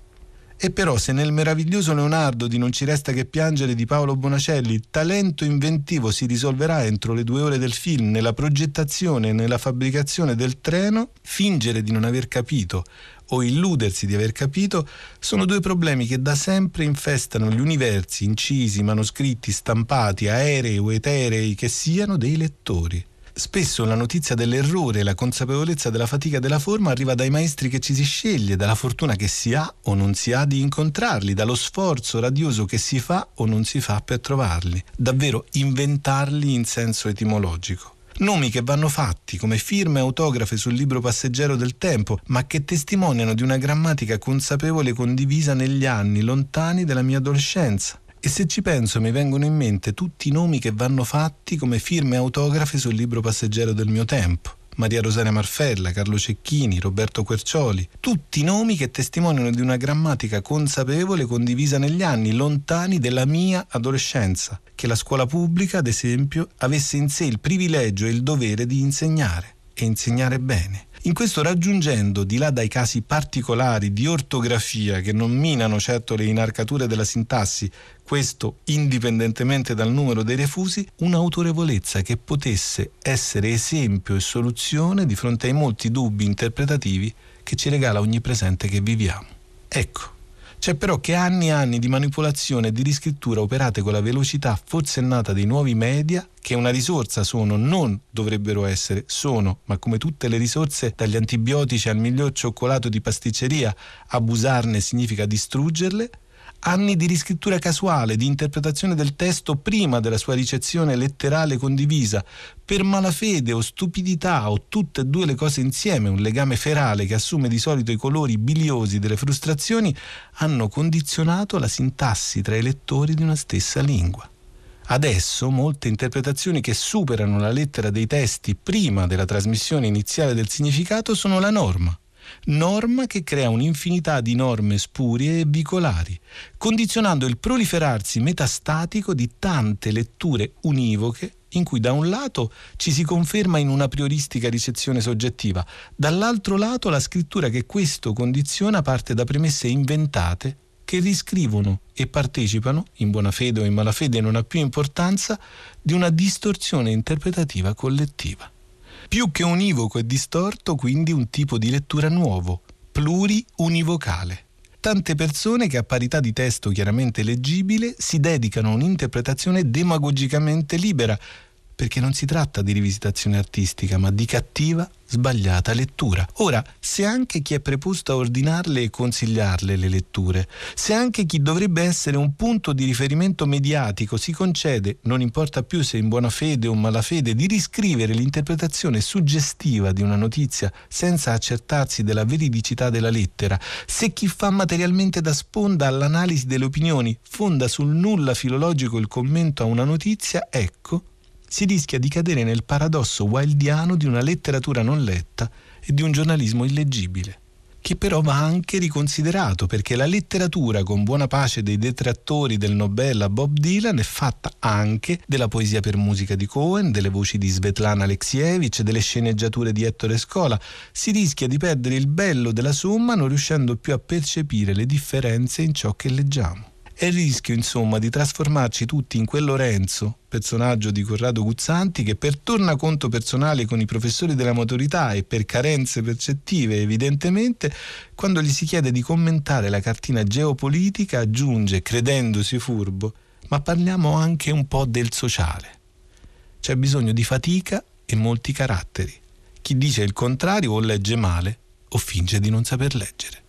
E però se nel meraviglioso Leonardo di Non ci resta che piangere di Paolo Bonacelli il talento inventivo si risolverà entro le due ore del film nella progettazione e nella fabbricazione del treno, fingere di non aver capito o illudersi di aver capito sono due problemi che da sempre infestano gli universi, incisi, manoscritti, stampati, aerei o eterei che siano dei lettori. Spesso la notizia dell'errore e la consapevolezza della fatica della forma arriva dai maestri che ci si sceglie, dalla fortuna che si ha o non si ha di incontrarli, dallo sforzo radioso che si fa o non si fa per trovarli, davvero inventarli in senso etimologico. Nomi che vanno fatti come firme autografe sul libro passeggero del tempo, ma che testimoniano di una grammatica consapevole condivisa negli anni lontani della mia adolescenza. E se ci penso mi vengono in mente tutti i nomi che vanno fatti come firme autografe sul libro passeggero del mio tempo. Maria Rosaria Marfella, Carlo Cecchini, Roberto Quercioli, tutti nomi che testimoniano di una grammatica consapevole condivisa negli anni lontani della mia adolescenza, che la scuola pubblica, ad esempio, avesse in sé il privilegio e il dovere di insegnare e insegnare bene. In questo raggiungendo, di là dai casi particolari di ortografia che non minano certo le inarcature della sintassi, questo indipendentemente dal numero dei refusi, un'autorevolezza che potesse essere esempio e soluzione di fronte ai molti dubbi interpretativi che ci regala ogni presente che viviamo. Ecco, c'è però che anni e anni di manipolazione e di riscrittura operate con la velocità forsennata dei nuovi media, che una risorsa sono, non dovrebbero essere, sono, ma come tutte le risorse, dagli antibiotici al miglior cioccolato di pasticceria, abusarne significa distruggerle, anni di riscrittura casuale, di interpretazione del testo prima della sua ricezione letterale condivisa, per malafede o stupidità o tutte e due le cose insieme, un legame ferale che assume di solito i colori biliosi delle frustrazioni, hanno condizionato la sintassi tra i lettori di una stessa lingua. Adesso molte interpretazioni che superano la lettera dei testi prima della trasmissione iniziale del significato sono la norma norma che crea un'infinità di norme spurie e bicolari, condizionando il proliferarsi metastatico di tante letture univoche in cui da un lato ci si conferma in una prioristica ricezione soggettiva, dall'altro lato la scrittura che questo condiziona parte da premesse inventate che riscrivono e partecipano, in buona fede o in malafede non ha più importanza, di una distorsione interpretativa collettiva. Più che univoco e distorto, quindi un tipo di lettura nuovo, pluriunivocale. Tante persone che a parità di testo chiaramente leggibile si dedicano a un'interpretazione demagogicamente libera, perché non si tratta di rivisitazione artistica, ma di cattiva sbagliata lettura. Ora, se anche chi è preposto a ordinarle e consigliarle le letture, se anche chi dovrebbe essere un punto di riferimento mediatico si concede, non importa più se in buona fede o malafede, di riscrivere l'interpretazione suggestiva di una notizia senza accertarsi della veridicità della lettera, se chi fa materialmente da sponda all'analisi delle opinioni fonda sul nulla filologico il commento a una notizia, ecco, si rischia di cadere nel paradosso wildiano di una letteratura non letta e di un giornalismo illeggibile, che però va anche riconsiderato perché la letteratura, con buona pace dei detrattori del Nobel a Bob Dylan, è fatta anche della poesia per musica di Cohen, delle voci di Svetlana Alexievich, delle sceneggiature di Ettore Scola. Si rischia di perdere il bello della somma non riuscendo più a percepire le differenze in ciò che leggiamo. È il rischio, insomma, di trasformarci tutti in quel Lorenzo, personaggio di Corrado Guzzanti, che per tornaconto personale con i professori della maturità e per carenze percettive, evidentemente, quando gli si chiede di commentare la cartina geopolitica, aggiunge, credendosi furbo, ma parliamo anche un po' del sociale. C'è bisogno di fatica e molti caratteri. Chi dice il contrario o legge male o finge di non saper leggere.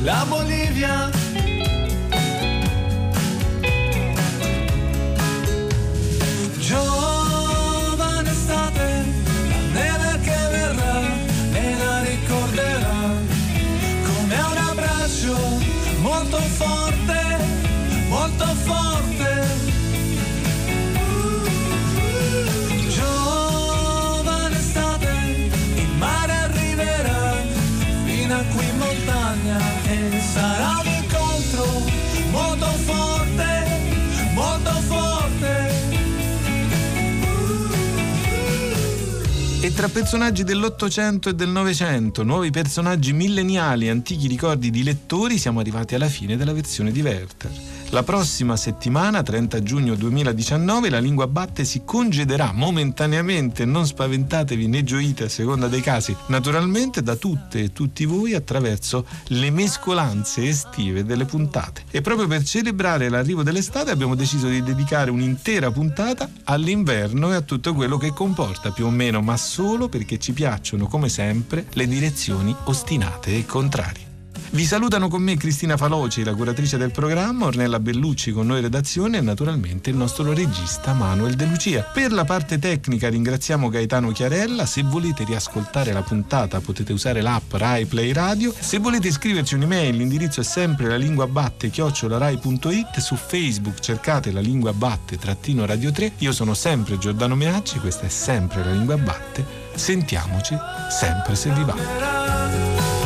Della Bolivia tra personaggi dell'Ottocento e del Novecento, nuovi personaggi milleniali e antichi ricordi di lettori, siamo arrivati alla fine della versione di Werther. La prossima settimana, 30 giugno 2019, la lingua batte si congederà momentaneamente, non spaventatevi né gioite a seconda dei casi, naturalmente da tutte e tutti voi attraverso le mescolanze estive delle puntate. E proprio per celebrare l'arrivo dell'estate abbiamo deciso di dedicare un'intera puntata all'inverno e a tutto quello che comporta più o meno, ma solo perché ci piacciono come sempre le direzioni ostinate e contrarie. Vi salutano con me Cristina Faloci, la curatrice del programma, Ornella Bellucci con noi redazione e naturalmente il nostro regista Manuel De Lucia. Per la parte tecnica ringraziamo Gaetano Chiarella, se volete riascoltare la puntata potete usare l'app Rai Play Radio, se volete scriverci un'email l'indirizzo è sempre la lingua batte chiocciolarai.it, su Facebook cercate la lingua batte trattino radio 3, io sono sempre Giordano Meacci, questa è sempre la lingua batte, sentiamoci sempre se vi va.